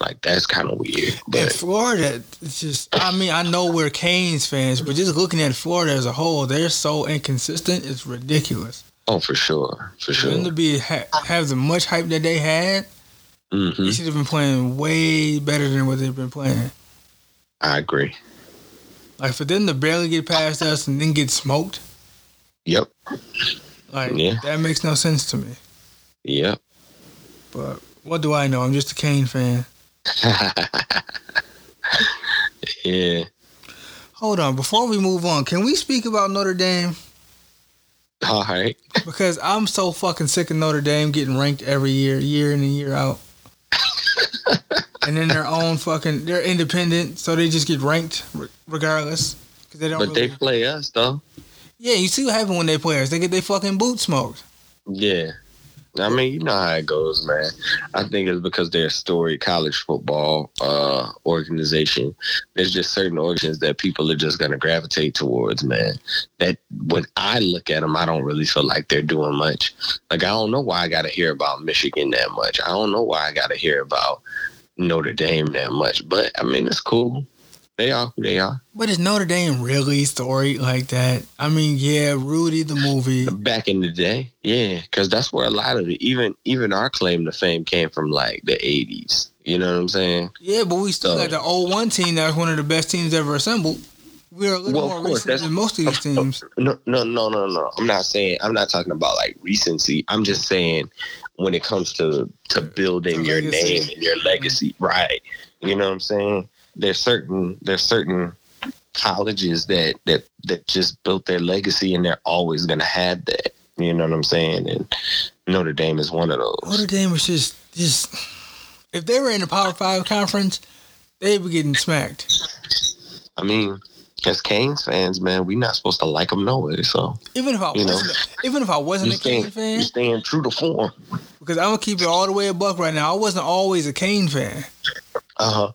Like that's kind of weird. But and Florida, it's just. I mean, I know we're Canes fans, but just looking at Florida as a whole, they're so inconsistent. It's ridiculous. Oh, for sure, for sure. For them to be ha- have the much hype that they had, mm-hmm. they should have been playing way better than what they've been playing. I agree. Like for them to barely get past us and then get smoked. Yep. Like yeah. that makes no sense to me. Yep. But what do I know? I'm just a Cane fan. yeah. Hold on, before we move on, can we speak about Notre Dame? All right. Because I'm so fucking sick of Notre Dame getting ranked every year, year in and year out. and then their own fucking, they're independent, so they just get ranked regardless. Cause they don't. But really, they play us though. Yeah, you see what happens when they play us. They get their fucking boot smoked. Yeah. I mean, you know how it goes, man. I think it's because they're a storied college football uh, organization. There's just certain organizations that people are just going to gravitate towards, man. That when I look at them, I don't really feel like they're doing much. Like, I don't know why I got to hear about Michigan that much. I don't know why I got to hear about Notre Dame that much. But, I mean, it's cool. They are who they are. But is Notre Dame really storied like that? I mean, yeah, Rudy the movie. Back in the day, yeah, because that's where a lot of it, even even our claim to fame came from, like the '80s. You know what I'm saying? Yeah, but we still so, got the old 01 team that's one of the best teams ever assembled. We're a little well, more course, recent than most of these teams. No, no, no, no, no. I'm not saying. I'm not talking about like recency. I'm just saying when it comes to to building your name and your legacy, right? You know what I'm saying? There's certain there's certain colleges that that that just built their legacy and they're always gonna have that. You know what I'm saying? And Notre Dame is one of those. Notre Dame was just just if they were in the Power Five conference, they'd be getting smacked. I mean, as Canes fans, man, we're not supposed to like them no way. So even if I you wasn't, know, even if I wasn't a Canes fan, you're staying true to form. Because I'm gonna keep it all the way a buck right now. I wasn't always a Cane fan. Uh huh.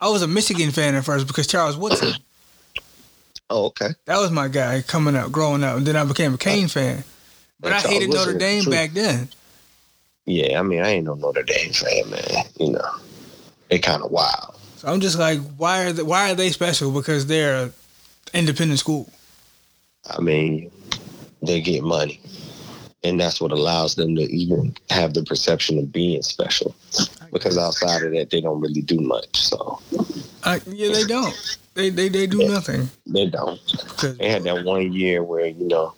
I was a Michigan fan at first because Charles Woodson. Oh, okay. That was my guy coming up, growing up, and then I became a Cane fan. But I hated Notre Dame true. back then. Yeah, I mean, I ain't no Notre Dame fan, man. You know, they kind of wild. So I'm just like, why are they, why are they special? Because they're an independent school. I mean, they get money, and that's what allows them to even have the perception of being special because outside of that, they don't really do much. So, uh, yeah, they don't. They they they do yeah, nothing. They don't. They had that one year where you know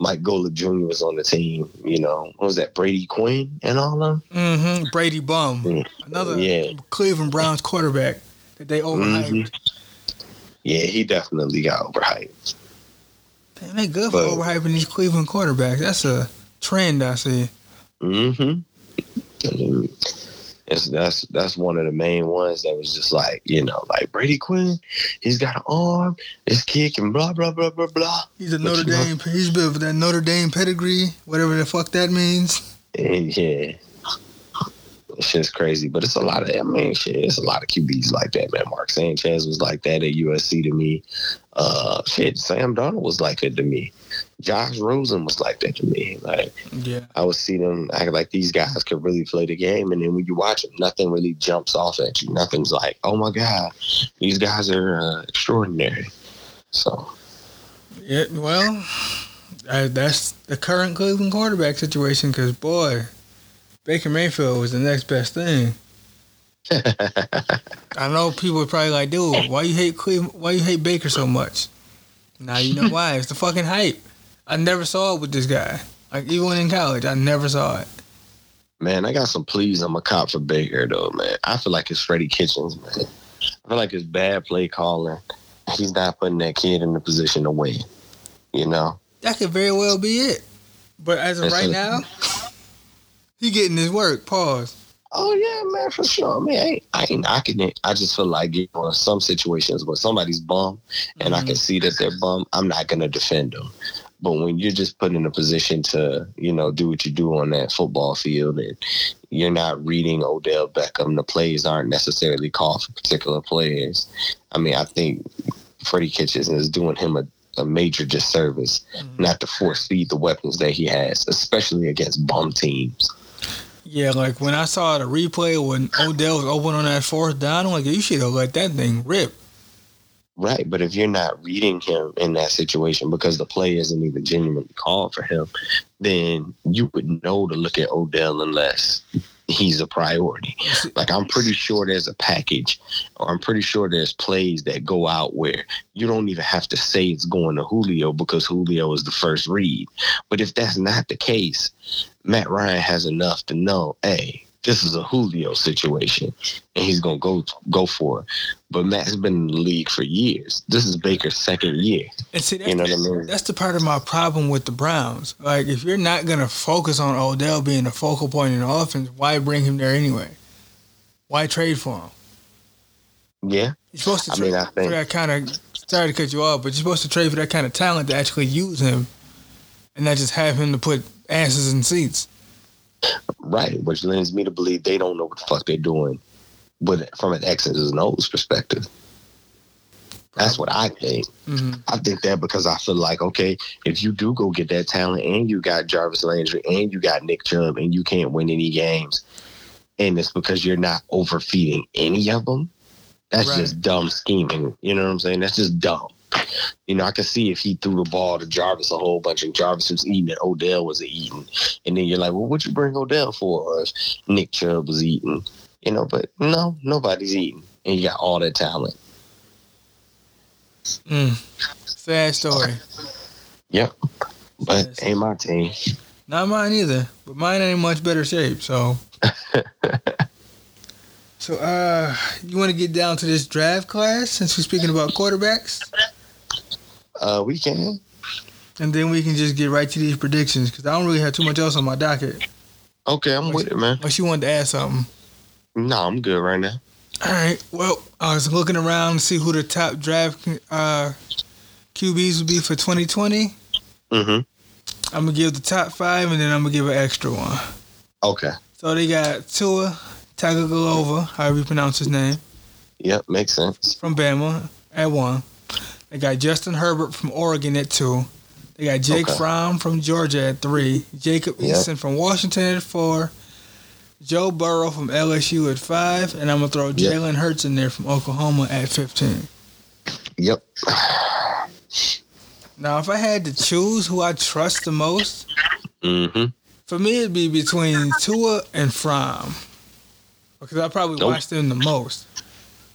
Mike Golic Jr. was on the team. You know, what was that Brady Quinn and all of them? Mm-hmm. Brady Bum, mm. another yeah. Cleveland Browns quarterback that they overhyped. Mm-hmm. Yeah, he definitely got overhyped. Damn, they good but, for overhyping these Cleveland quarterbacks. That's a trend I see. Mm-hmm. It's, that's that's one of the main ones that was just like you know like Brady Quinn, he's got an arm, his kick and blah blah blah blah blah. He's a Notre Dame. Know, he's built for that Notre Dame pedigree, whatever the fuck that means. Yeah, it's just crazy, but it's a lot of. I mean, shit, it's a lot of QBs like that, man. Mark Sanchez was like that at USC to me. Uh, shit, Sam Darnold was like that to me. Josh Rosen was like that to me. Like, yeah, I would see them act like these guys could really play the game, and then when you watch them, nothing really jumps off at you. Nothing's like, oh my god, these guys are uh, extraordinary. So, yeah, well, uh, that's the current Cleveland quarterback situation. Because boy, Baker Mayfield was the next best thing. I know people are probably like, dude, why you hate Cleveland? Why you hate Baker so much? Now you know why. It's the fucking hype. I never saw it with this guy. Like even in college, I never saw it. Man, I got some pleas I'm a cop for Baker though, man. I feel like it's Freddie Kitchens, man. I feel like it's bad play calling. He's not putting that kid in the position to win. You know? That could very well be it. But as of right now, he getting his work. Pause. Oh yeah, man, for sure. I mean, I ain't, I ain't knocking it. I just feel like you know, in some situations where somebody's bum and mm-hmm. I can mm-hmm. see that they're bum, I'm not gonna defend them. But when you're just put in a position to, you know, do what you do on that football field and you're not reading Odell Beckham, the plays aren't necessarily called for particular players. I mean, I think Freddie Kitchens is doing him a, a major disservice mm-hmm. not to force feed the weapons that he has, especially against bum teams. Yeah, like when I saw the replay when Odell was open on that fourth down, I'm like, you should have let that thing rip. Right, but if you're not reading him in that situation because the play isn't even genuinely called for him, then you would know to look at Odell unless he's a priority. Like I'm pretty sure there's a package, or I'm pretty sure there's plays that go out where you don't even have to say it's going to Julio because Julio is the first read. But if that's not the case, Matt Ryan has enough to know, hey, this is a Julio situation, and he's gonna go go for it. But Matt's been in the league for years. This is Baker's second year. And see, that's, you know the, I mean? that's the part of my problem with the Browns. Like, if you're not gonna focus on Odell being the focal point in the offense, why bring him there anyway? Why trade for him? Yeah, you're supposed to trade I mean, I think, for that kind of. Sorry to cut you off, but you're supposed to trade for that kind of talent to actually use him, and not just have him to put asses in seats. Right, which lends me to believe they don't know what the fuck they're doing, but from an X's and O's perspective. That's what I think. Mm-hmm. I think that because I feel like, okay, if you do go get that talent and you got Jarvis Landry and you got Nick Chubb and you can't win any games, and it's because you're not overfeeding any of them, that's right. just dumb scheming. You know what I'm saying? That's just dumb. You know, I could see if he threw the ball to Jarvis a whole bunch and Jarvis was eating and Odell was eating. And then you're like, well, what you bring Odell for? Or if Nick Chubb was eating, you know, but no, nobody's eating. And you got all that talent. Mm. Sad story. Yep. But ain't my team. Not mine either. But mine ain't much better shape, so. so, uh, you want to get down to this draft class since we're speaking about quarterbacks? Uh, we can. And then we can just get right to these predictions because I don't really have too much else on my docket. Okay, I'm with it, man. Unless you wanted to add something. No, I'm good right now. All right. Well, I was looking around to see who the top draft uh, QBs would be for 2020. Mm-hmm. I'm gonna give the top five, and then I'm gonna give an extra one. Okay. So they got Tua Tagovailoa, however you pronounce his name. Yep, makes sense. From Bama at one. They got Justin Herbert from Oregon at two. They got Jake okay. Fromm from Georgia at three. Jacob yep. Eason from Washington at four. Joe Burrow from LSU at five, and I'm gonna throw yep. Jalen Hurts in there from Oklahoma at fifteen. Yep. Now, if I had to choose who I trust the most, mm-hmm. for me it'd be between Tua and Fromm, because I probably nope. watch them the most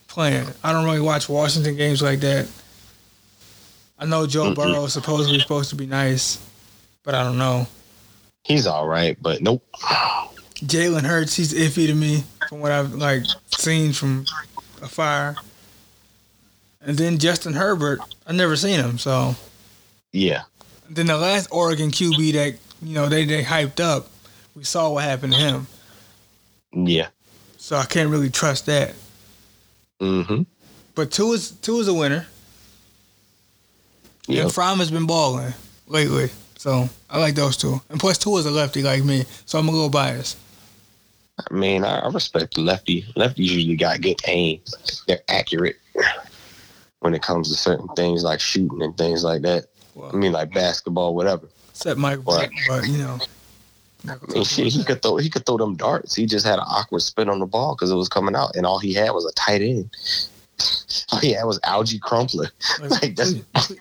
playing. I don't really watch Washington games like that. I know Joe mm Burrow is supposedly supposed to be nice, but I don't know. He's all right, but nope. Jalen Hurts, he's iffy to me from what I've like seen from afar. And then Justin Herbert, I never seen him, so yeah. then the last Oregon QB that you know they they hyped up, we saw what happened to him. Yeah. So I can't really trust that. Mm-hmm. But Tua is Tua is a winner. Yep. And Fromm has been balling lately. So I like those two. And plus, Tua is a lefty like me. So I'm a little biased. I mean, I respect the lefty. Lefties usually got good aim. They're accurate when it comes to certain things like shooting and things like that. Well, I mean, like basketball, whatever. Except Mike, but, but you know. I mean, shit, he could throw he could throw them darts. He just had an awkward spin on the ball because it was coming out, and all he had was a tight end. Oh yeah, it was Alge Crumpler. Like, that's,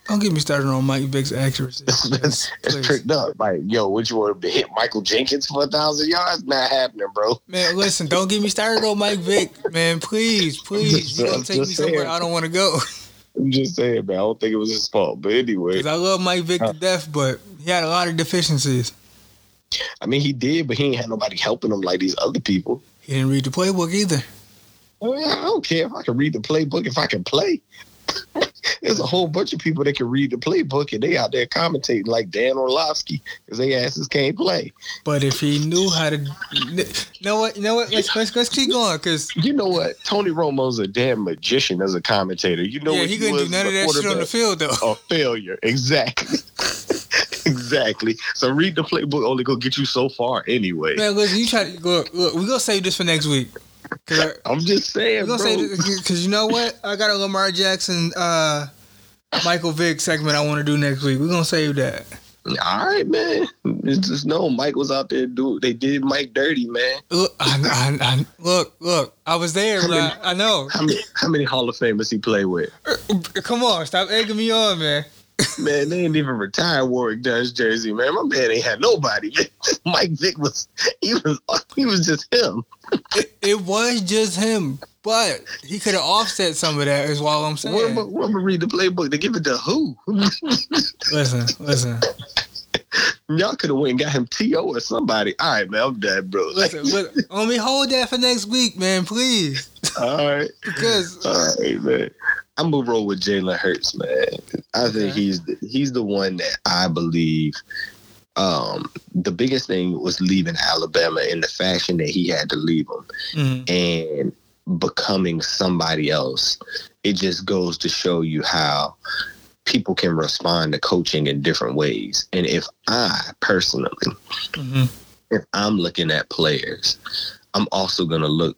don't get me started on Mike Vick's accuracy. That's, it's tricked up. Like, yo, would you want to hit Michael Jenkins for a thousand yards? Not happening, bro. Man, listen, don't get me started on Mike Vick, man. Please, please, you don't take me saying. somewhere I don't want to go. I'm just saying, man. I don't think it was his fault, but anyway. I love Mike Vick to uh, death, but he had a lot of deficiencies. I mean, he did, but he ain't had nobody helping him like these other people. He didn't read the playbook either. Well, I don't care if I can read the playbook if I can play. There's a whole bunch of people that can read the playbook and they out there commentating like Dan Orlovsky because they asses can't play. But if he knew how to, you know what? You know what? Let's let's, let's keep going because you know what? Tony Romo's a damn magician as a commentator. You know, yeah, he couldn't do none of that shit on the field though. A failure, exactly. exactly. So read the playbook only gonna get you so far anyway. Man, listen, you try to look. Look, we gonna save this for next week. I, I'm just saying, we gonna bro. because you know what? I got a Lamar Jackson, uh, Michael Vick segment I want to do next week. We're gonna save that. All right, man. It's just no. Mike was out there do. They did Mike dirty, man. Look, I, I, I, look, look. I was there, bro. Many, I know. How many, how many Hall of Famers he played with? Uh, come on, stop egging me on, man. Man, they ain't even retired Warrick Dunn's jersey, man. My man ain't had nobody. Mike Vick was he was he was just him. it, it was just him. But he could have offset some of that, is all I'm saying. Where, where, I'm gonna read the playbook. They give it to who? listen, listen. Y'all could have went and got him To or somebody. All right, man, I'm dead, bro. Listen, let me hold that for next week, man, please. All right, because all right, man. I'm gonna roll with Jalen Hurts, man. I okay. think he's the, he's the one that I believe. Um, the biggest thing was leaving Alabama in the fashion that he had to leave them, mm-hmm. and becoming somebody else. It just goes to show you how people can respond to coaching in different ways. And if I personally, mm-hmm. if I'm looking at players, I'm also going to look.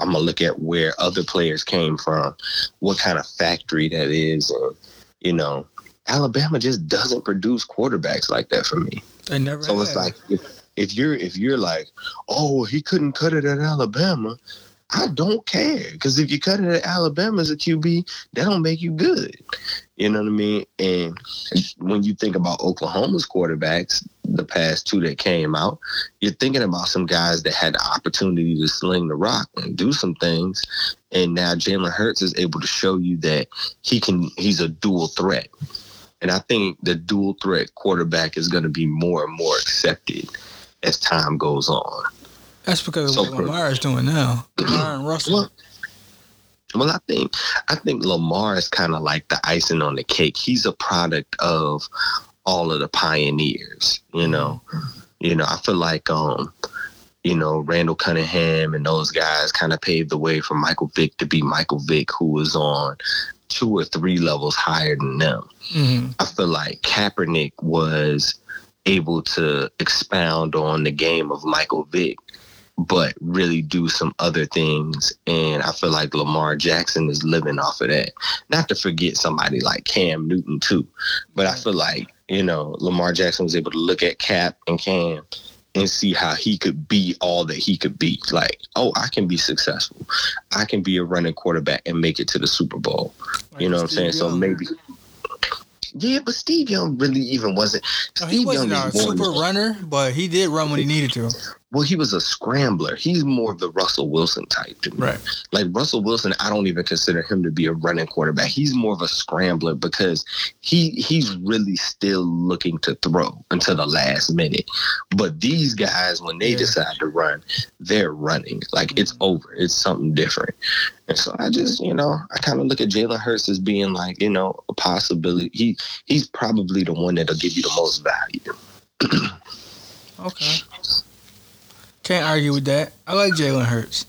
I'm gonna look at where other players came from, what kind of factory that is, and you know, Alabama just doesn't produce quarterbacks like that for me. They never. So have. it's like if, if you're if you're like, oh, he couldn't cut it at Alabama, I don't care because if you cut it at Alabama as a QB, that don't make you good. You know what I mean? And when you think about Oklahoma's quarterbacks, the past two that came out, you're thinking about some guys that had the opportunity to sling the rock and do some things. And now Jalen Hurts is able to show you that he can. He's a dual threat. And I think the dual threat quarterback is going to be more and more accepted as time goes on. That's because so, of what Lamar is doing now. Lamar and Russell. Well, well, I think I think Lamar is kind of like the icing on the cake. He's a product of all of the pioneers. You know, you know. I feel like um, you know, Randall Cunningham and those guys kind of paved the way for Michael Vick to be Michael Vick, who was on two or three levels higher than them. Mm-hmm. I feel like Kaepernick was able to expound on the game of Michael Vick but really do some other things. And I feel like Lamar Jackson is living off of that. Not to forget somebody like Cam Newton, too. But I feel like, you know, Lamar Jackson was able to look at Cap and Cam and see how he could be all that he could be. Like, oh, I can be successful. I can be a running quarterback and make it to the Super Bowl. Like you know what I'm saying? Young. So maybe. Yeah, but Steve Young really even wasn't. No, he wasn't a super runner, but he did run when he needed to well, he was a scrambler. He's more of the Russell Wilson type to me. Right. Like Russell Wilson, I don't even consider him to be a running quarterback. He's more of a scrambler because he he's really still looking to throw until the last minute. But these guys, when they yeah. decide to run, they're running. Like mm-hmm. it's over. It's something different. And so I just, you know, I kind of look at Jalen Hurts as being like, you know, a possibility. He he's probably the one that'll give you the most value. okay. Can't argue with that. I like Jalen Hurts.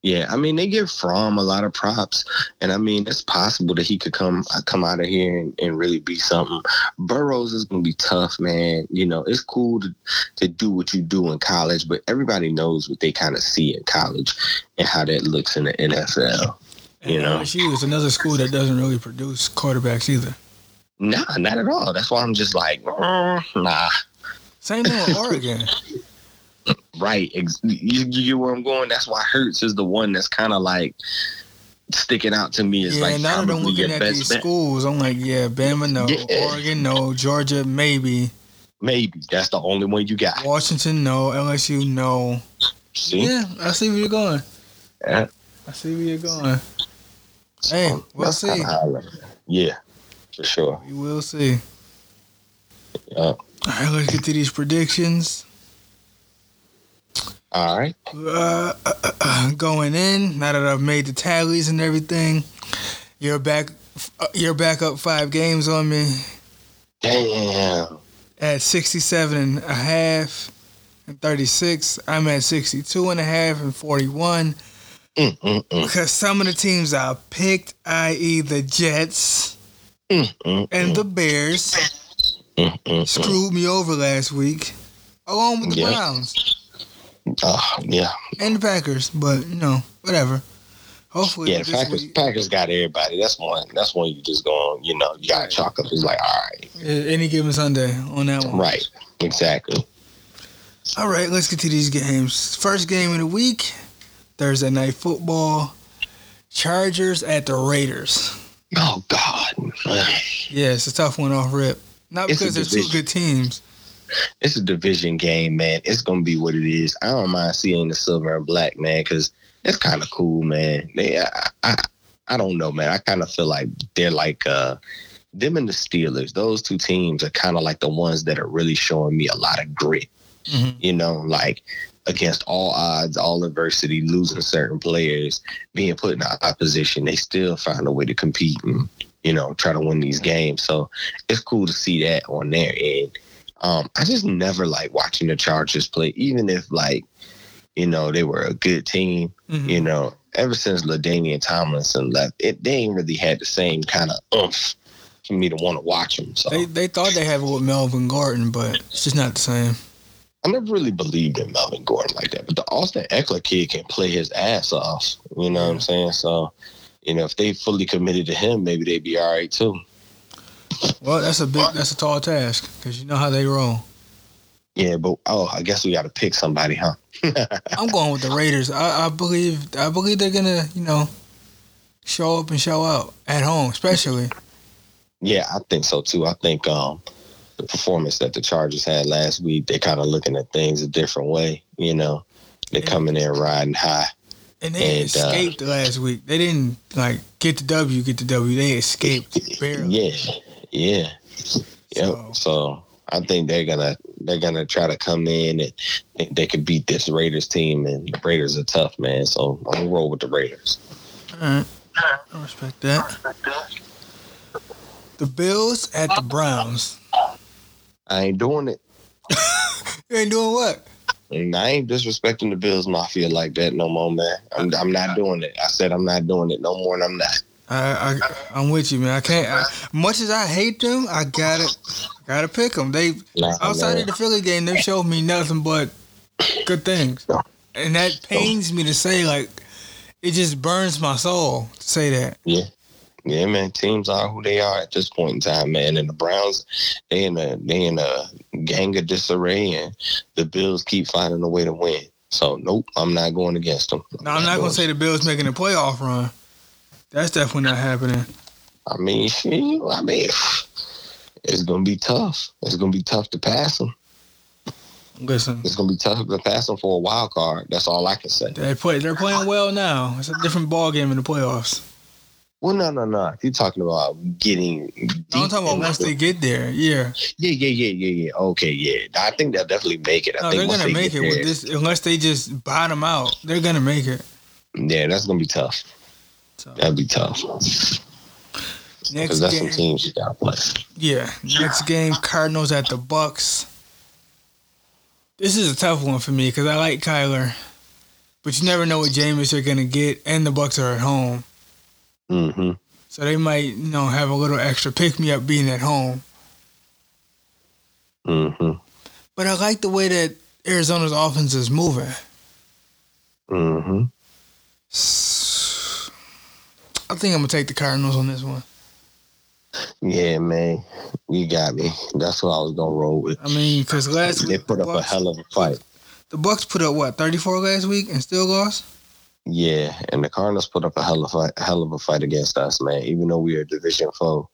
Yeah, I mean they give Fromm a lot of props, and I mean it's possible that he could come come out of here and, and really be something. Burrows is gonna be tough, man. You know it's cool to to do what you do in college, but everybody knows what they kind of see in college and how that looks in the NFL. And you know, LSU is another school that doesn't really produce quarterbacks either. Nah, not at all. That's why I'm just like, mm, nah. Same thing with Oregon. Right. You, you get where I'm going? That's why Hurts is the one that's kind of like sticking out to me. Is yeah, like now that I'm looking at these bet. schools, I'm like, yeah, Bama no, yeah. Oregon no, Georgia maybe. Maybe that's the only one you got. Washington no, LSU no. See? Yeah, I see where you're going. Yeah. I see where you're going. So, hey, we'll see. Yeah, for sure. We will see. Yeah. All right, let's get to these predictions. All right. Uh, uh, uh, going in now that I've made the tallies and everything, you're back. Uh, you're back up five games on me. Damn. At 67 and a half and 36, I'm at 62 and a half and 41. Mm, mm, mm. Because some of the teams I picked, i.e., the Jets and the Bears, screwed me over last week, along with the yep. Browns. Uh, yeah. And the Packers, but you know, whatever. Hopefully, yeah. The Packers, week, Packers got everybody. That's one. That's one you just going. You know, you got right. chalk up. It's like, all right. Any given Sunday on that one. Right. Exactly. All right. Let's get to these games. First game of the week, Thursday night football. Chargers at the Raiders. Oh God. yeah, it's a tough one off rip. Not because there's two good teams. It's a division game, man. It's gonna be what it is. I don't mind seeing the silver and black, man, because it's kind of cool, man. They, I, I, I don't know, man. I kind of feel like they're like uh, them and the Steelers. Those two teams are kind of like the ones that are really showing me a lot of grit. Mm-hmm. You know, like against all odds, all adversity, losing certain players, being put in opposition, they still find a way to compete and you know try to win these games. So it's cool to see that on their end. Um, I just never like watching the Chargers play, even if like you know they were a good team. Mm-hmm. You know, ever since LaDainian Tomlinson left, it they ain't really had the same kind of oomph for me to want to watch them. So they they thought they had it with Melvin Gordon, but it's just not the same. I never really believed in Melvin Gordon like that, but the Austin Ekeler kid can play his ass off. You know what I'm saying? So, you know, if they fully committed to him, maybe they'd be all right too. Well, that's a big, that's a tall task because you know how they roll. Yeah, but oh, I guess we got to pick somebody, huh? I'm going with the Raiders. I, I believe, I believe they're gonna, you know, show up and show out at home, especially. Yeah, I think so too. I think um, the performance that the Chargers had last week, they're kind of looking at things a different way. You know, they're coming in riding high. And they and, escaped uh, last week. They didn't like get the W, get the W. They escaped barely. Yeah, yeah, yep. So, so I think they're gonna they're gonna try to come in and think they could beat this Raiders team. And the Raiders are tough, man. So I'm gonna roll with the Raiders. All right, I respect that. The Bills at the Browns. I ain't doing it. you ain't doing what? I ain't disrespecting the Bills Mafia like that no more, man. I'm, I'm not doing it. I said I'm not doing it no more, and I'm not. I, I am with you, man. I can't. I, much as I hate them, I gotta gotta pick them. They nah, outside man. of the Philly game, they showed me nothing but good things, and that pains me to say. Like it just burns my soul to say that. Yeah, yeah, man. Teams are who they are at this point in time, man. And the Browns, they in a they in a gang of disarray, and the Bills keep finding a way to win. So nope, I'm not going against them. I'm no, I'm not, not gonna say the Bills making a playoff run. That's definitely not happening. I mean, I mean, it's gonna be tough. It's gonna be tough to pass them. Listen, it's gonna be tough to pass them for a wild card. That's all I can say. They play. They're playing well now. It's a different ball game in the playoffs. Well, no, no, no. You're talking about getting. No, I'm talking about once they get there. Yeah. Yeah, yeah, yeah, yeah, yeah. Okay, yeah. I think they'll definitely make it. I no, they're gonna they make it there, with this, unless they just bottom out. They're gonna make it. Yeah, that's gonna be tough. So. That'd be tough. Next that's game, some teams you gotta play. Yeah. Next game, Cardinals at the Bucks. This is a tough one for me because I like Kyler, but you never know what Jameis are gonna get, and the Bucks are at home. Mm-hmm. So they might, you know, have a little extra pick me up being at home. Mm-hmm. But I like the way that Arizona's offense is moving. Mm-hmm. I think I'm gonna take the Cardinals on this one. Yeah, man, you got me. That's what I was gonna roll with. I mean, because last they week put up Bucks, a hell of a fight. The Bucks put up what 34 last week and still lost. Yeah, and the Cardinals put up a hell of a hell of a fight against us, man. Even though we are division foe,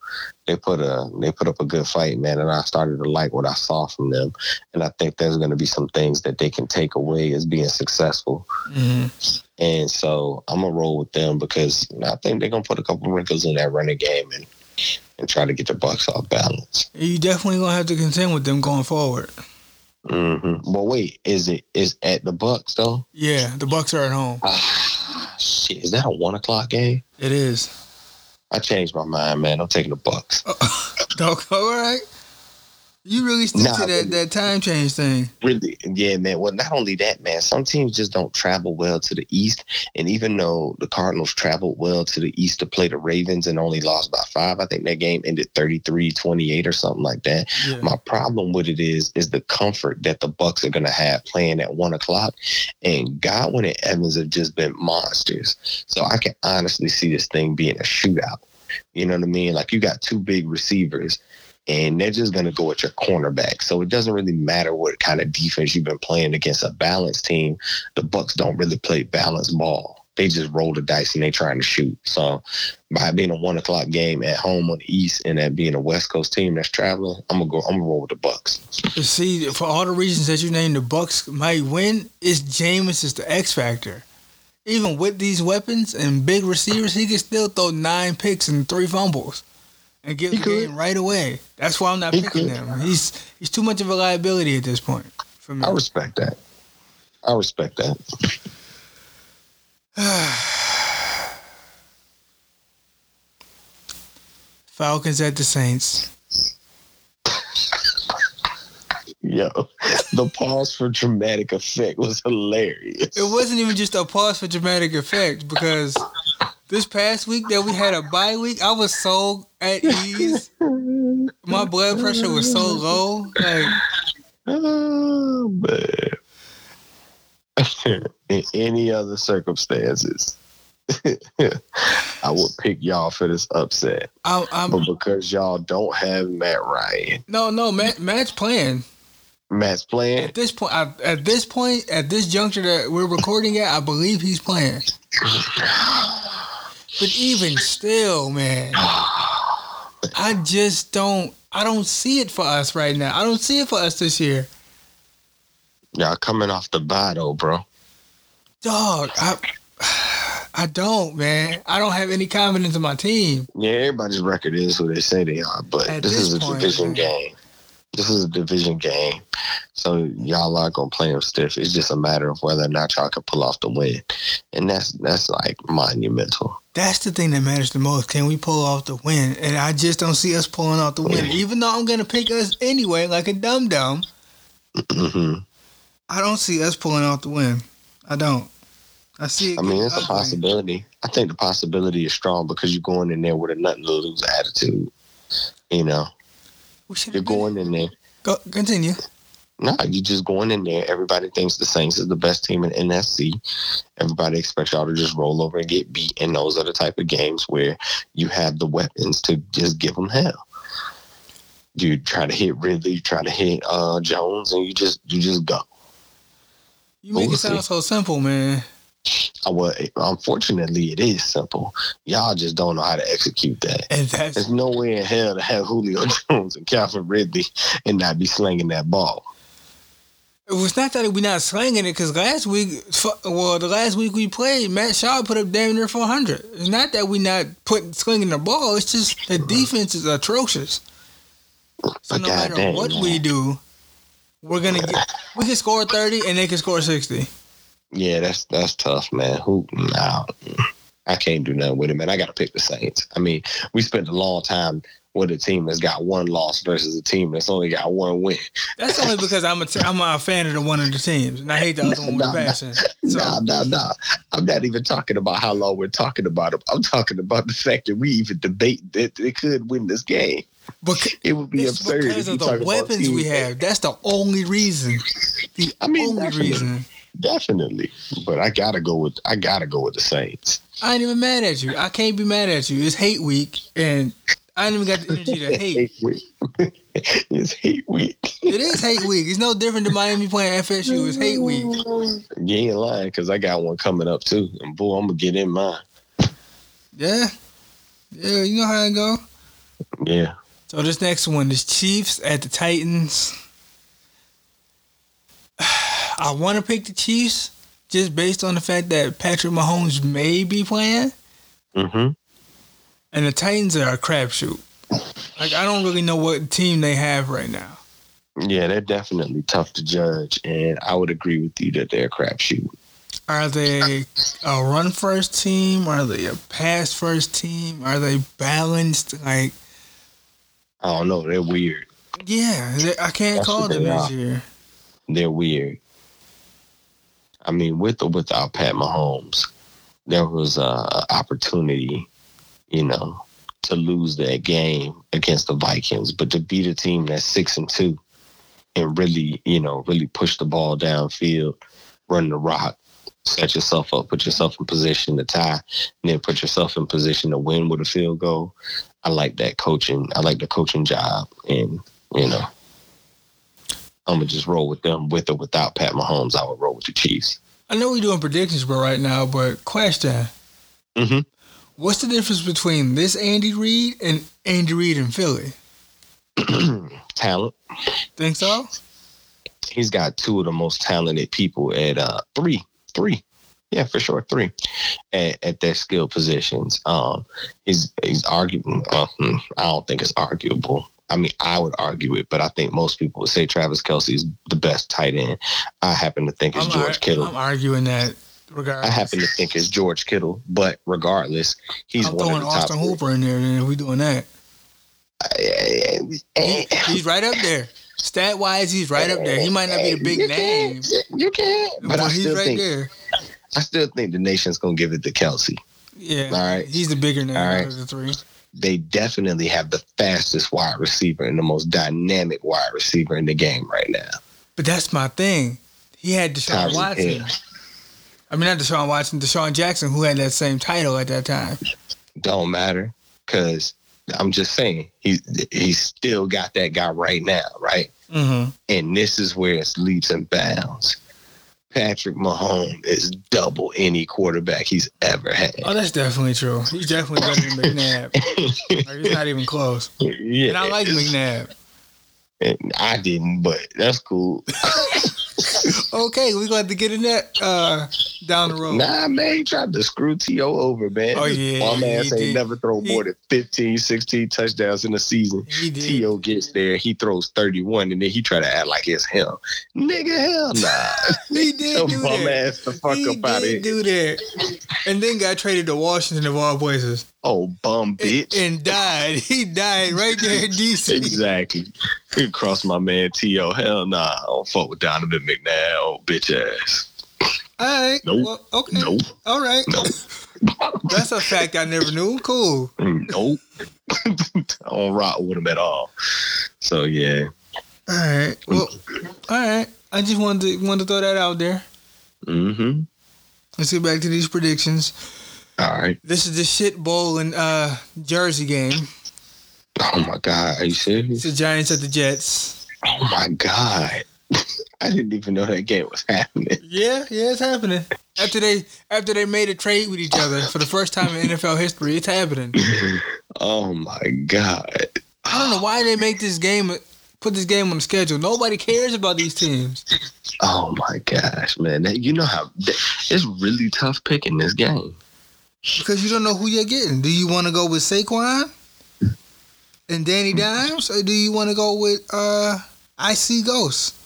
they put a they put up a good fight, man. And I started to like what I saw from them, and I think there's going to be some things that they can take away as being successful. Mm-hmm. And so I'm gonna roll with them because I think they're gonna put a couple wrinkles in that running game and and try to get the Bucks off balance. You definitely gonna have to contend with them going forward. Mm-hmm. But wait, is it is at the Bucks though? Yeah, the Bucks are at home. Ah, shit, is that a one o'clock game? It is. I changed my mind, man. I'm taking the Bucks. Uh, don't go all right. You really stick nah, to that, that time change thing. Really, yeah, man. Well, not only that, man. Some teams just don't travel well to the east, and even though the Cardinals traveled well to the east to play the Ravens and only lost by five, I think that game ended 33-28 or something like that. Yeah. My problem with it is is the comfort that the Bucks are going to have playing at one o'clock, and Godwin and Evans have just been monsters. So I can honestly see this thing being a shootout. You know what I mean? Like you got two big receivers and they're just going to go at your cornerback. So it doesn't really matter what kind of defense you've been playing against a balanced team. The Bucks don't really play balanced ball. They just roll the dice and they trying to shoot. So by being a one o'clock game at home on the East and that being a West Coast team that's traveling, I'm gonna go. I'm gonna roll with the Bucks. See, for all the reasons that you named, the Bucks might win. Is Jameis is the X factor. Even with these weapons and big receivers, he can still throw nine picks and three fumbles and get he the could. game right away. That's why I'm not he picking could. him. He's he's too much of a liability at this point for me. I respect that. I respect that. Falcons at the Saints. Yo, the pause for dramatic effect was hilarious. It wasn't even just a pause for dramatic effect because this past week that we had a bye week, I was so at ease. My blood pressure was so low. Like, oh man. In any other circumstances, I would pick y'all for this upset. I'm, I'm, but because y'all don't have Matt Ryan. No, no, Matt, Matt's playing. Matt's playing. At this point, I, at this point, at this juncture that we're recording at, I believe he's playing. But even still, man, I just don't. I don't see it for us right now. I don't see it for us this year. Y'all coming off the battle, bro. Dog, I, I don't, man. I don't have any confidence in my team. Yeah, everybody's record is who they say they are, but this, this, is a point, division game. This is a division game. So y'all are gonna play them stiff. It's just a matter of whether or not y'all can pull off the win. And that's that's like monumental. That's the thing that matters the most. Can we pull off the win? And I just don't see us pulling off the win. Even though I'm gonna pick us anyway, like a dum dum. Mm-hmm. I don't see us pulling off the win. I don't. I see. I mean, it's a possibility. I think the possibility is strong because you're going in there with a nothing to lose attitude. You know, you're going in there. Go continue. No, you just going in there. Everybody thinks the Saints is the best team in NFC. Everybody expects y'all to just roll over and get beat. And those are the type of games where you have the weapons to just give them hell. You try to hit Ridley, you try to hit uh, Jones, and you just you just go. You make it sound so simple, man. Uh, well, unfortunately, it is simple. Y'all just don't know how to execute that. There's no way in hell to have Julio Jones and Calvin Ridley and not be slinging that ball. It was not that we're not slinging it because last week, well, the last week we played, Matt Schaub put up damn near 400. It's not that we're not putting slinging the ball. It's just the defense is atrocious. So no matter what we do, we're gonna get. We can score 30 and they can score 60. Yeah, that's that's tough, man. Who? Nah, I can't do nothing with it, man. I got to pick the Saints. I mean, we spent a long time with a team that's got one loss versus a team that's only got one win. That's only because I'm a t- I'm a fan of the one of the teams, and I hate the other one with nah, passion. So. Nah, nah, nah. I'm not even talking about how long we're talking about it. I'm talking about the fact that we even debate that they could win this game. But it would be absurd because of the weapons we have. That's the only reason. The I mean, only reason. Definitely, but I gotta go with I gotta go with the Saints. I ain't even mad at you. I can't be mad at you. It's hate week, and I ain't even got the energy to hate. hate week. it's hate week. it is hate week. It's no different than Miami playing FSU. It's hate week. You ain't lying because I got one coming up too, and boy, I'm gonna get in mine. Yeah, yeah, you know how it go. Yeah. So this next one is Chiefs at the Titans. I want to pick the Chiefs just based on the fact that Patrick Mahomes may be playing. Mm-hmm and the Titans are a crapshoot. Like I don't really know what team they have right now. Yeah, they're definitely tough to judge, and I would agree with you that they're a crapshoot. Are they a run first team? Are they a pass first team? Are they balanced? Like I don't know. They're weird. Yeah, I can't That's call them this year. They're weird. I mean, with or without Pat Mahomes, there was a opportunity, you know, to lose that game against the Vikings, but to beat a team that's six and two and really, you know, really push the ball downfield, run the rock, set yourself up, put yourself in position to tie, and then put yourself in position to win with a field goal. I like that coaching. I like the coaching job, and you know, I'm gonna just roll with them with or without Pat Mahomes. I would roll with the Chiefs. I know we're doing predictions, bro, right now, but question. Mm-hmm. What's the difference between this Andy Reid and Andy Reid in Philly? Talent. Think so? He's got two of the most talented people at uh three. Three. Yeah, for sure, three at, at their skill positions. Um, he's he's arguing. Uh, hmm, I don't think it's arguable. I mean, I would argue it, but I think most people would say Travis Kelce is the best tight end. I happen to think it's I'm George ar- Kittle. I'm arguing that regardless. I happen to think it's George Kittle, but regardless, he's I'm one throwing of the Austin top Hooper in there. Then we doing that. Eh, eh, eh. He, he's right up there. Stat wise, he's right up there. He might not be the big you name. You can, but, but I still right think there. I still think the nation's gonna give it to Kelsey. Yeah. All right. He's the bigger name All right. of the three they definitely have the fastest wide receiver and the most dynamic wide receiver in the game right now. But that's my thing. He had Deshaun Tyreek Watson. Hill. I mean, not Deshaun Watson, DeSean Jackson, who had that same title at that time. Don't matter, because I'm just saying he he's still got that guy right now, right? Mm-hmm. And this is where it's leaps and bounds. Patrick Mahomes is double any quarterback he's ever had. Oh, that's definitely true. He's definitely better than McNabb. like, he's not even close. Yeah, and I like McNabb. And I didn't, but that's cool. okay, we're gonna have to get in that uh, down the road. Nah, man, he tried to screw T.O. over, man. Oh, yeah. Bum ass ain't did. never throw more than 15, 16 touchdowns in a season. T.O. gets there, he throws 31, and then he try to act like it's him. Nigga, hell nah. he did do bum that. ass the fuck he up out of here. do that. And then got traded to Washington of all places. Oh, bum bitch. And, and died. He died right there in D.C. exactly. He crossed my man T.O. Hell nah. I don't fuck with Donovan McNabb, bitch ass. All right. Nope. Well, okay. Nope. All right. Nope. That's a fact I never knew. Cool. Nope. I don't rock with him at all. So yeah. All right. Well, all right. I just wanted to wanted to throw that out there. Mm-hmm. Let's get back to these predictions. All right. This is the shit bowl in uh, Jersey game. Oh my god, are you serious? It's the Giants at the Jets. Oh my god. I didn't even know that game was happening. Yeah, yeah, it's happening. After they after they made a trade with each other for the first time in NFL history, it's happening. oh my god. I don't know why they make this game put this game on the schedule. Nobody cares about these teams. Oh my gosh, man! You know how it's really tough picking this game because you don't know who you're getting. Do you want to go with Saquon and Danny Dimes, or do you want to go with uh, I see ghosts?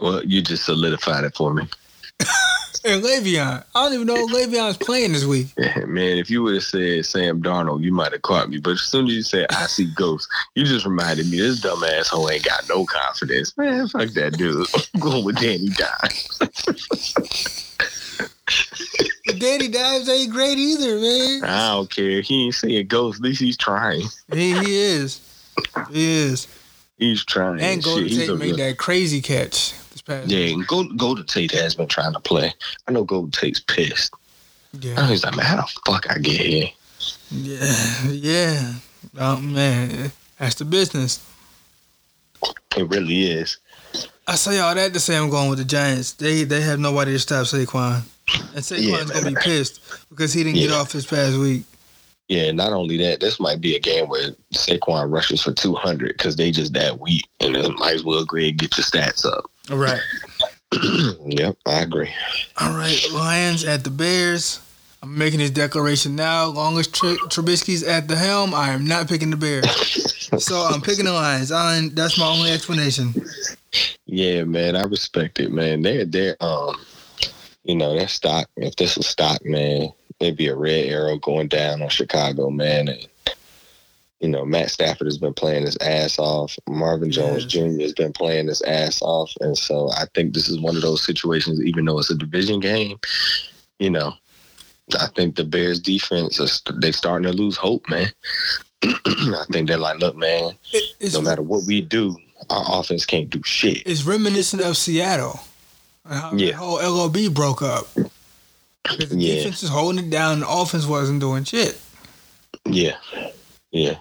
Well, you just solidified it for me. and Le'Veon. I don't even know if Le'Veon's playing this week. Yeah, man, if you would have said Sam Darnold, you might have caught me. But as soon as you said I see ghosts, you just reminded me this dumb asshole ain't got no confidence. Man, fuck that dude. I'm going with Danny Dimes. Danny Dimes ain't great either, man. I don't care. He ain't saying ghosts. At least he's trying. He, he is. He is. He's trying. And Golden Tate made that crazy catch this past. Yeah, Golden, Golden Tate has been trying to play. I know Golden Tate's pissed. Yeah. He's like, man, how the fuck I get here? Yeah, yeah. Oh man, that's the business. It really is. I say all that to say I'm going with the Giants. They they have nobody to stop Saquon, and Saquon's yeah, gonna be pissed because he didn't yeah. get off this past week. Yeah, not only that, this might be a game where Saquon rushes for 200 because they just that weak, and then might as well agree and get your stats up. All right. yep, I agree. All right, Lions at the Bears. I'm making this declaration now. Long as Tr- Trubisky's at the helm, I am not picking the Bears. so I'm picking the Lions. I, that's my only explanation. Yeah, man, I respect it, man. They're they're um, you know, that stock. If this was stock, man, it'd be a red arrow going down on Chicago, man. And You know, Matt Stafford has been playing his ass off. Marvin Jones Jr. has been playing his ass off. And so I think this is one of those situations, even though it's a division game, you know, I think the Bears defense, is, they starting to lose hope, man. I think they're like, look, man, it's, no matter what we do, our offense can't do shit. It's reminiscent of Seattle. How yeah. the whole LOB broke up. Because the yeah. defense is holding it down, the offense wasn't doing shit. Yeah. Yeah.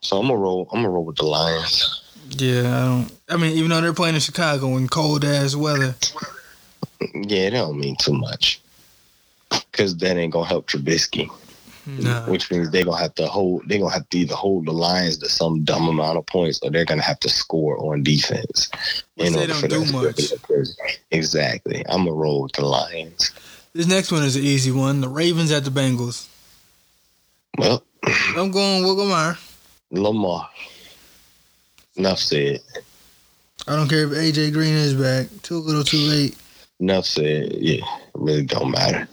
So I'm gonna roll. I'm gonna roll with the Lions. Yeah, I don't. I mean, even though they're playing in Chicago in cold ass weather. Yeah, that don't mean too much. Cause that ain't gonna help Trubisky. Hmm. No. Which means they're gonna have to hold. They're gonna have to either hold the Lions to some dumb amount of points, or they're gonna have to score on defense. In they don't do much. Exactly. I'm gonna roll with the Lions. This next one is an easy one. The Ravens at the Bengals. Well, I'm going with Lamar. Lamar. Enough said. I don't care if AJ Green is back. Too little, too late. Enough said. Yeah, it really don't matter.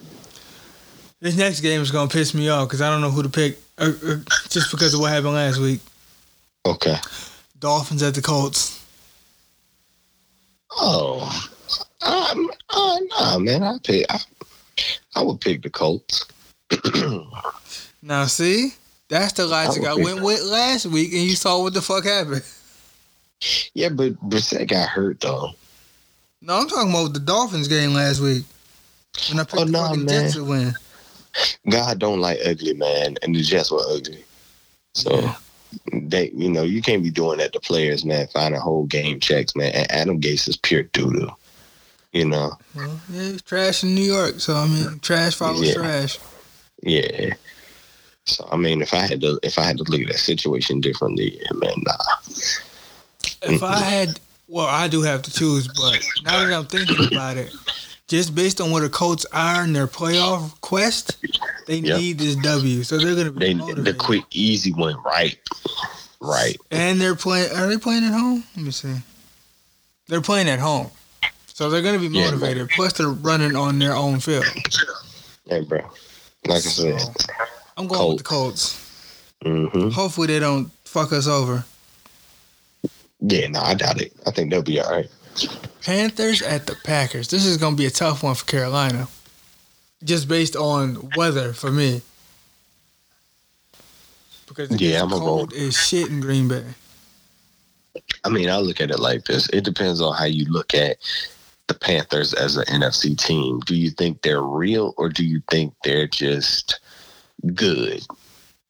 This next game is gonna piss me off because I don't know who to pick, uh, uh, just because of what happened last week. Okay. Dolphins at the Colts. Oh, um, uh, nah, man. I pick. I, I would pick the Colts. now, see, that's the logic I, I went with last week, and you saw what the fuck happened. Yeah, but Brissett got hurt though. No, I'm talking about the Dolphins game last week. When I picked oh, the nah, man. Jets to win. God don't like ugly, man, and the Jets were ugly. So yeah. they, you know, you can't be doing that to players, man. Finding whole game checks, man. And Adam Gase is pure doo doo. You know. Well, yeah, he's trash in New York, so I mean, trash follows yeah. trash. Yeah. So I mean, if I had to, if I had to look at that situation differently, man, nah. If I had, well, I do have to choose, but now that I'm thinking about it, just based on where the Colts are in their playoff quest, they yep. need this W. So they're gonna be they, the quick, easy one, right? Right. And they're playing. Are they playing at home? Let me see. They're playing at home, so they're gonna be motivated. Yeah, Plus, they're running on their own field. Hey, bro. Like so, I said, I'm going Colts. with the Colts. Mm-hmm. Hopefully, they don't fuck us over. Yeah, no, I doubt it. I think they'll be all right. Panthers at the Packers. This is going to be a tough one for Carolina, just based on weather for me. Because yeah, I'm cold as shit in Green Bay. I mean, I look at it like this. It depends on how you look at the Panthers as an NFC team. Do you think they're real or do you think they're just good?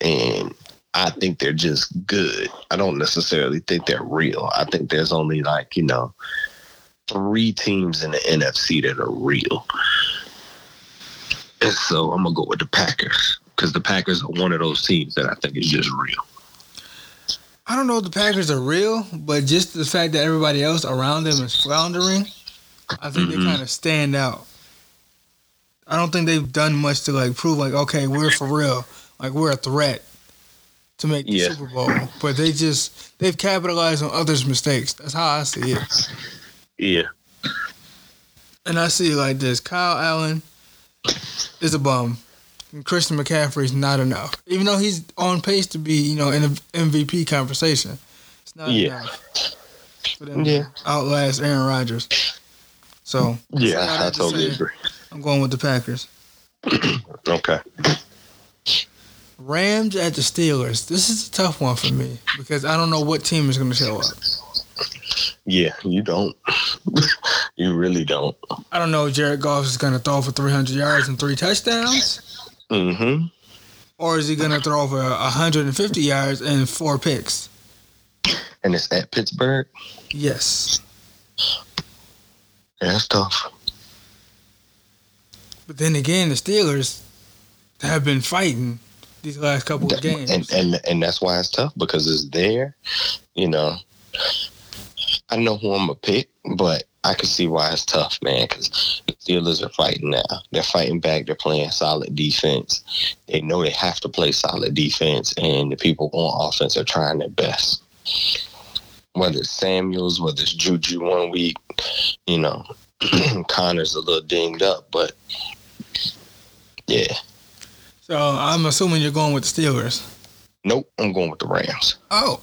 And I think they're just good. I don't necessarily think they're real. I think there's only like, you know, three teams in the NFC that are real. And so I'm gonna go with the Packers because the Packers are one of those teams that I think is just real. I don't know if the Packers are real, but just the fact that everybody else around them is floundering, I think mm-hmm. they kind of stand out. I don't think they've done much to like prove like okay we're for real, like we're a threat to make the yeah. Super Bowl, but they just they've capitalized on others' mistakes. That's how I see it. Yeah. And I see it like this: Kyle Allen is a bum. And Christian McCaffrey is not enough, even though he's on pace to be, you know, in the MVP conversation. It's not yeah. enough for them yeah. outlast Aaron Rodgers. So yeah, I, I totally agree. I'm going with the Packers. okay. Rams at the Steelers. This is a tough one for me because I don't know what team is going to show up. Yeah, you don't. you really don't. I don't know if Jared Goff is going to throw for 300 yards and three touchdowns. Mm-hmm. Or is he going to throw for 150 yards and four picks? And it's at Pittsburgh? Yes. Yeah, that's tough. But then again, the Steelers have been fighting these last couple of games. And, and, and that's why it's tough because it's there, you know. I know who I'm gonna pick, but I can see why it's tough, man. Because the Steelers are fighting now. They're fighting back. They're playing solid defense. They know they have to play solid defense, and the people on offense are trying their best. Whether it's Samuels, whether it's Juju one week, you know, Conner's a little dinged up, but yeah. So I'm assuming you're going with the Steelers. Nope, I'm going with the Rams. Oh,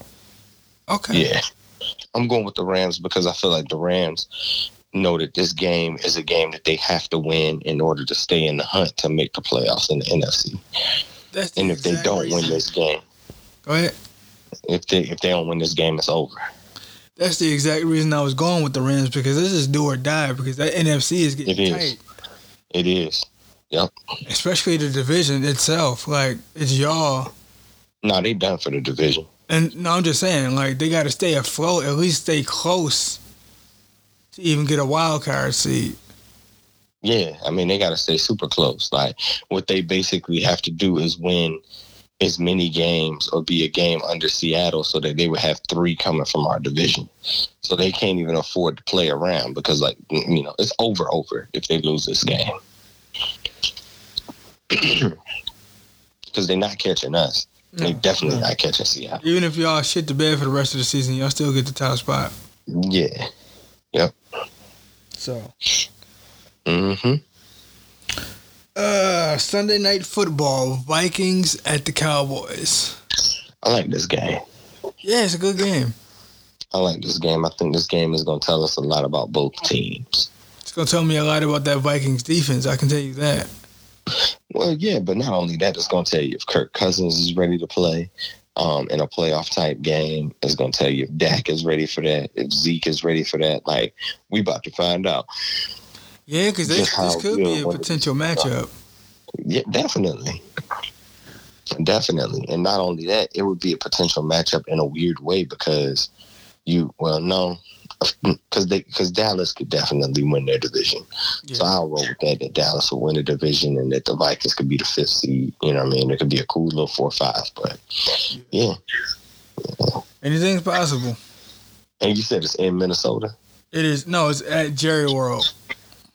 okay. Yeah, I'm going with the Rams because I feel like the Rams know that this game is a game that they have to win in order to stay in the hunt to make the playoffs in the NFC. That's the And if they don't reason- win this game, go ahead. if they if they don't win this game, it's over. That's the exact reason I was going with the Rams because this is do or die because that NFC is getting It is. tight, It is. Yep. especially the division itself. Like it's y'all, No, they done for the division. And no, I'm just saying like they got to stay afloat, at least stay close to even get a wild card seed. Yeah, I mean they got to stay super close. Like what they basically have to do is win as many games or be a game under Seattle, so that they would have three coming from our division. So they can't even afford to play around because, like you know, it's over over if they lose this game. Because they're not catching us. They definitely no. not catching Seattle. Even if y'all shit the bed for the rest of the season, y'all still get the top spot. Yeah. Yep. So, Mm-hmm. uh, Sunday night football, Vikings at the Cowboys. I like this game. Yeah, it's a good game. I like this game. I think this game is going to tell us a lot about both teams. It's gonna tell me a lot about that Vikings defense. I can tell you that. Well, yeah, but not only that, it's going to tell you if Kirk Cousins is ready to play um, in a playoff type game. It's going to tell you if Dak is ready for that, if Zeke is ready for that. Like, we about to find out. Yeah, because this, this could be a potential matchup. Yeah, definitely. Definitely. And not only that, it would be a potential matchup in a weird way because you, well, no, because they because Dallas could definitely win their division. So I'll roll with that. That Dallas will win the division, and that the Vikings could be the fifth seed. You know what I mean? It could be a cool little four or five. But yeah, Anything's possible. and you said it's in Minnesota. It is no, it's at Jerry World.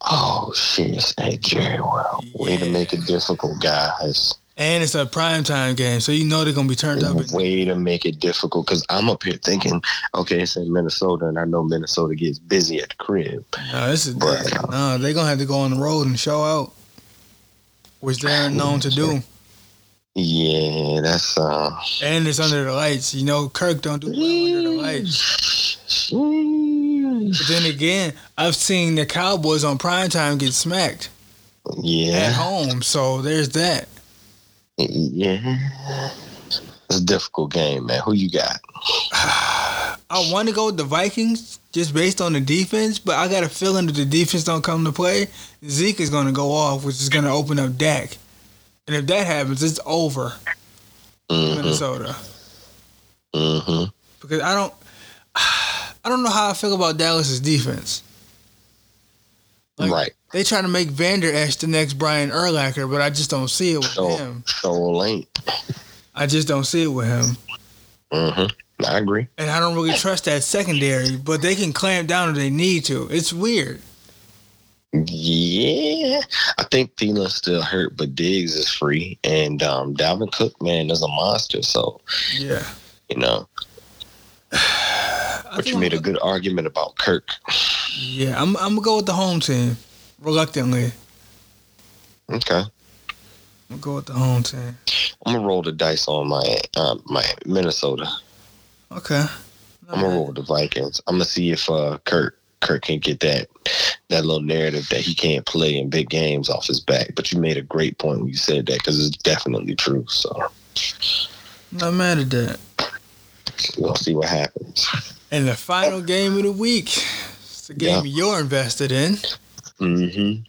Oh shit! It's at Jerry World. Way to make it difficult, guys. And it's a primetime game, so you know they're gonna be turned up. Way to make it difficult because I'm up here thinking, okay, it's in Minnesota, and I know Minnesota gets busy at the crib. No, this is Bruh. no. They're gonna have to go on the road and show out, which they're known to do. Yeah, that's uh. And it's under the lights. You know, Kirk don't do well under the lights. But then again, I've seen the Cowboys on primetime get smacked Yeah. at home, so there's that. Yeah. It's a difficult game, man. Who you got? I want to go with the Vikings just based on the defense, but I got a feeling that the defense don't come to play. Zeke is going to go off, which is going to open up Dak. And if that happens, it's over Mm-hmm, Minnesota. mm-hmm. Because I don't, I don't know how I feel about Dallas's defense. Like, right. They try to make Vander Esch the next Brian Urlacher, but I just don't see it with So, him. so ain't. I just don't see it with him. Mm-hmm. I agree. And I don't really trust that secondary, but they can clamp down if they need to. It's weird. Yeah, I think Thielen's still hurt, but Diggs is free, and um, Dalvin Cook, man, is a monster. So Yeah. you know, but you I'm made a gonna- good argument about Kirk. Yeah, I'm, I'm gonna go with the home team, reluctantly. Okay, I'm gonna go with the home team. I'm gonna roll the dice on my um, my Minnesota. Okay. I'm gonna roll with the Vikings. I'm gonna see if uh, Kirk Kirk can get that that little narrative that he can't play in big games off his back. But you made a great point when you said that because it's definitely true. So Not mad at that. we'll see what happens. And the final game of the week, it's the game you're invested in. Mm-hmm.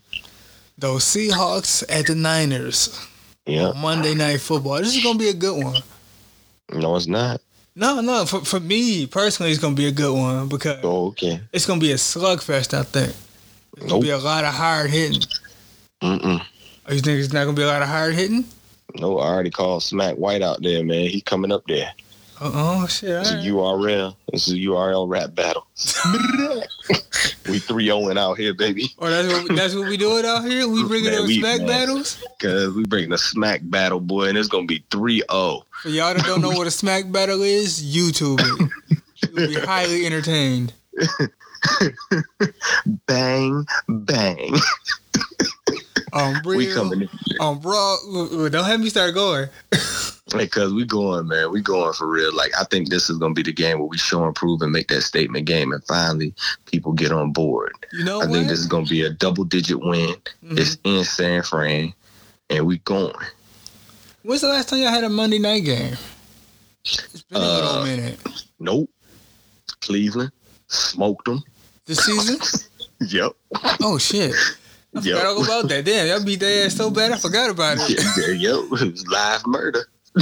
Those Seahawks at the Niners. Yeah. Monday Night Football. This is gonna be a good one. No, it's not. No, no, for, for me personally, it's gonna be a good one because Oh, okay. it's gonna be a slugfest. I think it's gonna be a lot of hard hitting. Mm-mm. Oh, you think it's not gonna be a lot of hard hitting? No, I already called Smack White out there, man. He coming up there. Oh, shit! It's a right. URL. It's a URL rap battle. we 3 0 out here, baby. Oh, that's what that's what we doing out here. We bringing Man, we- smack man. battles. Cause we bringing a smack battle, boy, and it's gonna be oh. 3 0. For y'all that don't know what a smack battle is, YouTube it. You'll be highly entertained. Bang, bang. Um, We coming in. um, bro, don't have me start going. Because we going, man. We going for real. Like I think this is gonna be the game where we show and prove and make that statement game, and finally people get on board. You know, I what? think this is gonna be a double digit win. Mm-hmm. It's in San Fran, and we going. When's the last time y'all had a Monday night game? It's been a uh, little minute. Nope. Cleveland smoked them. This season? yep. Oh shit. I yep. forgot all about that. Damn, y'all beat their ass so bad I forgot about it. Yeah, yep, it was live murder.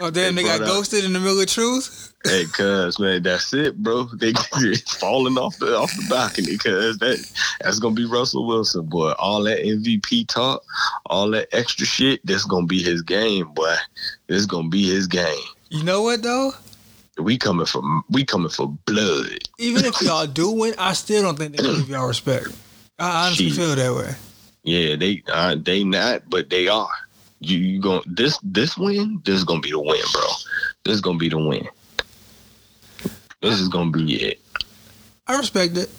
oh damn, they, they got ghosted in the middle of truth. Hey, cuz man, that's it, bro. They falling off the off the balcony, cuz that that's gonna be Russell Wilson, boy. All that MVP talk, all that extra shit, that's gonna be his game, boy. This gonna be his game. You know what though? We coming for we coming for blood. Even if y'all do win, I still don't think they give y'all respect. I honestly feel that way. Yeah, they uh, they not, but they are. You you going this this win? This is gonna be the win, bro. This is gonna be the win. This is gonna be it. I respect it.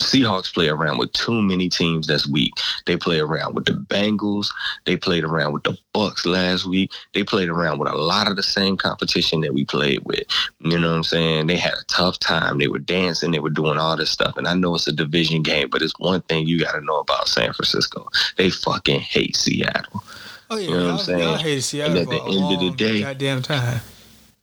Seahawks play around with too many teams that's weak. They play around with the Bengals. They played around with the Bucs last week. They played around with a lot of the same competition that we played with. You know what I'm saying? They had a tough time. They were dancing. They were doing all this stuff. And I know it's a division game, but it's one thing you got to know about San Francisco. They fucking hate Seattle. Oh yeah, you know what I'm saying? I hate Seattle and at the end of the day, goddamn time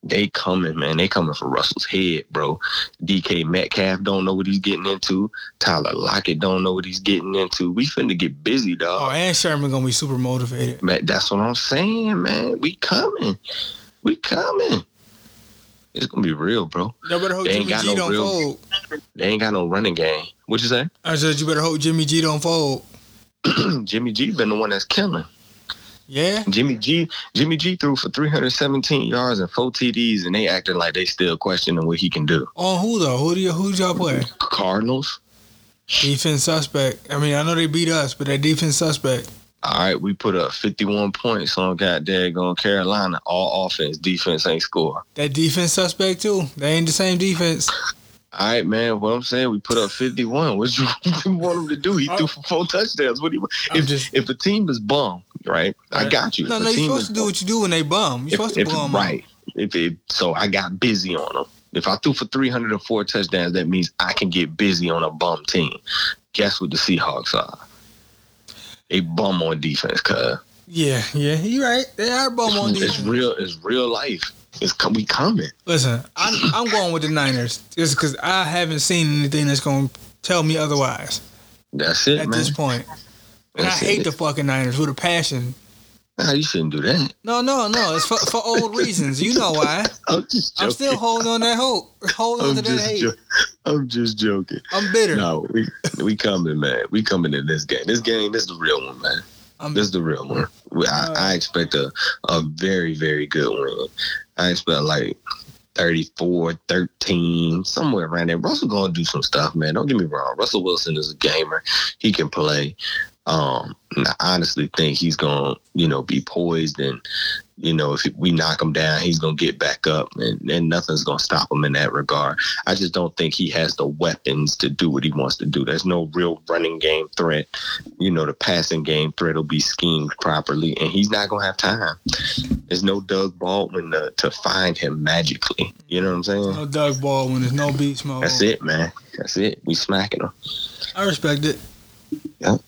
they coming, man. They coming for Russell's head, bro. DK Metcalf don't know what he's getting into. Tyler Lockett don't know what he's getting into. We finna get busy, dog. Oh, and Sherman gonna be super motivated. Man, that's what I'm saying, man. We coming. We coming. It's gonna be real, bro. Better hope they Jimmy G no don't real, fold. They ain't got no running game. What you say? I said you better hope Jimmy G don't fold. Jimmy G been the one that's killing. Yeah. Jimmy G Jimmy G threw for 317 yards and four TDs, and they acting like they still questioning what he can do. On who though? Who do you who y'all play? Cardinals. Defense suspect. I mean, I know they beat us, but that defense suspect. All right, we put up 51 points on goddamn on Carolina. All offense, defense ain't score. That defense suspect too. They ain't the same defense. All right, man. What I'm saying, we put up 51. What you, want him to do? He threw for four touchdowns. What do you? If just, if the team is bum, right? I got you. No, no, you're supposed to do what you do when they bum. You're if, supposed to if, bum. Right. If it, so, I got busy on them. If I threw for 304 touchdowns, that means I can get busy on a bum team. Guess what the Seahawks are? A bum on defense, cuz. Yeah, yeah, you're right. They are bum on defense. It's real. It's real life. It's we coming. Listen, I'm, I'm going with the Niners just because I haven't seen anything that's going to tell me otherwise. That's it, at man. this point. And I hate the fucking Niners with a passion. Nah, you shouldn't do that. No, no, no. It's for, for old reasons. You know why. I'm just joking. I'm still holding on that hope. Holding on to that hate. Jo- I'm just joking. I'm bitter. No, we we coming, man. We coming in this game. This game, this is the real one, man. I'm, this is the real one. I, I expect a, a very, very good win. I expect like 34, 13, somewhere around there. Russell gonna do some stuff, man. Don't get me wrong. Russell Wilson is a gamer. He can play. Um, I honestly think he's gonna, you know, be poised and you know, if we knock him down, he's gonna get back up, and, and nothing's gonna stop him in that regard. I just don't think he has the weapons to do what he wants to do. There's no real running game threat. You know, the passing game threat will be schemed properly, and he's not gonna have time. There's no Doug Baldwin to, to find him magically. You know what I'm saying? No Doug Baldwin. There's no beast mode. That's it, man. That's it. We smacking him. I respect it. Yep.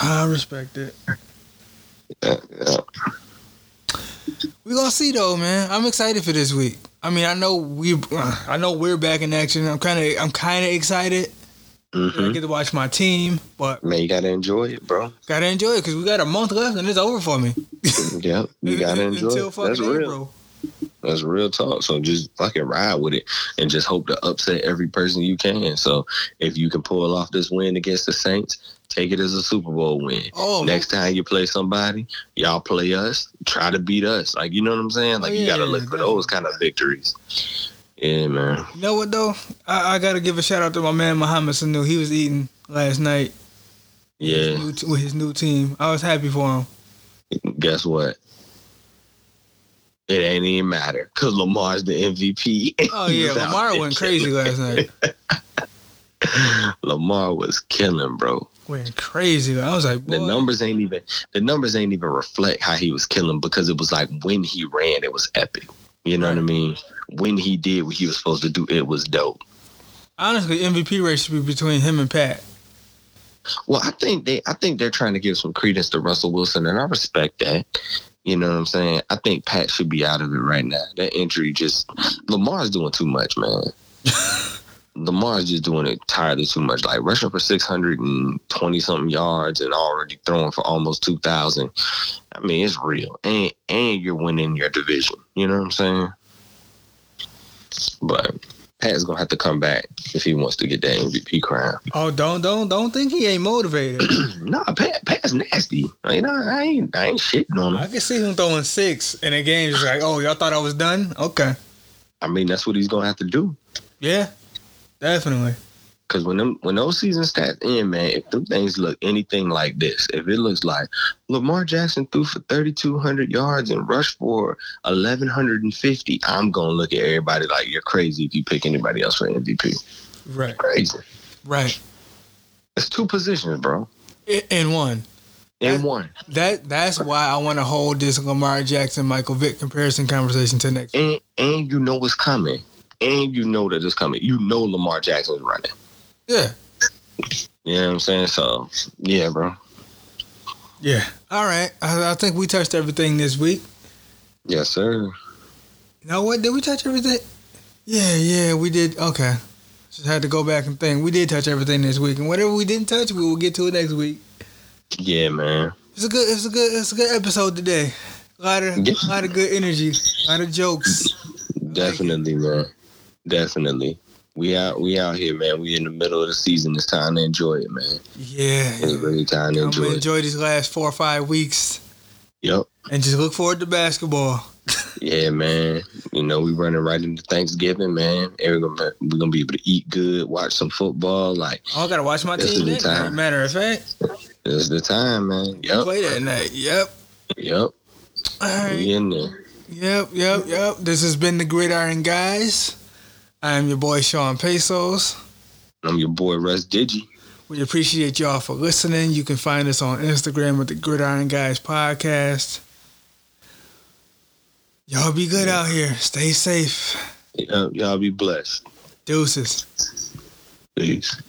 I respect it. Yeah, yeah. We're gonna see though, man. I'm excited for this week. I mean, I know we, uh, I know we're back in action. I'm kind of, I'm kind of excited. Mm-hmm. I get to watch my team, but man, you gotta enjoy it, bro. Gotta enjoy it because we got a month left and it's over for me. yep, you gotta enjoy it. That's real. April. That's real talk. So just fucking ride with it and just hope to upset every person you can. So if you can pull off this win against the Saints, take it as a Super Bowl win. Oh, Next time you play somebody, y'all play us, try to beat us. Like you know what I'm saying? Like oh, yeah, you gotta look for those kind of victories. Yeah, man. You know what though? I, I gotta give a shout out to my man Mohamed Sanu. He was eating last night. Yeah. With his, new, with his new team. I was happy for him. Guess what? It ain't even matter because Lamar's the MVP. Oh yeah, Lamar went crazy last night. Lamar was killing, bro. Went crazy. I was like, Boy. the numbers ain't even the numbers ain't even reflect how he was killing because it was like when he ran, it was epic. You know right. what I mean? When he did what he was supposed to do, it was dope. Honestly, MVP race should be between him and Pat. Well, I think they I think they're trying to give some credence to Russell Wilson, and I respect that. You know what I'm saying? I think Pat should be out of it right now. That injury just Lamar's doing too much, man. Lamar's just doing it entirely too much. Like rushing for 620 something yards and already throwing for almost 2,000. I mean, it's real. And, and you're winning your division. You know what I'm saying? But Pat's gonna have to come back if he wants to get that MVP crown. Oh, don't don't don't think he ain't motivated. nah, Pat Pat's nasty. You know, I ain't I ain't shitting on him. I can see him throwing six in a game, just like, oh, y'all thought I was done. Okay. I mean, that's what he's gonna have to do. Yeah, definitely. Because when them when those season stats in, man, if them things look anything like this, if it looks like Lamar Jackson threw for thirty two hundred yards and rushed for eleven hundred and fifty, I'm gonna look at everybody like you're crazy if you pick anybody else for MVP. Right. Crazy. Right. It's two positions, bro. In one. In that, one. That that's why I want to hold this Lamar Jackson Michael Vick comparison conversation to next. And and you know what's coming. And you know that it's coming. You know Lamar Jackson's running. Yeah. You know what I'm saying? So, yeah, bro. Yeah. All right. I, I think we touched everything this week. Yes, sir. You know what? Did we touch everything? Yeah, yeah, we did. Okay. Just had to go back and think. We did touch everything this week, and whatever we didn't touch, we will get to it next week. Yeah, man. It's a good. It's a good. It's a good episode today. A lot of, yeah. a lot of good energy. A lot of jokes. Definitely, like man. Definitely we out we out here, man. We in the middle of the season. It's time to enjoy it, man. Yeah. It's really time to I'm enjoy it. Enjoy these last four or five weeks. Yep. And just look forward to basketball. yeah, man. You know, we running right into Thanksgiving, man. We're gonna, we're gonna be able to eat good, watch some football. Like, oh, I gotta watch my team. This time. Matter of fact, this is the time, man. Yep. Play that night. Yep. Yep. All right. We in there. Yep, yep, yep. This has been the Gridiron Guys. I am your boy Sean Pesos. I'm your boy Russ Digi. We appreciate y'all for listening. You can find us on Instagram with the Gridiron Guys Podcast. Y'all be good out here. Stay safe. Y'all be blessed. Deuces. Peace.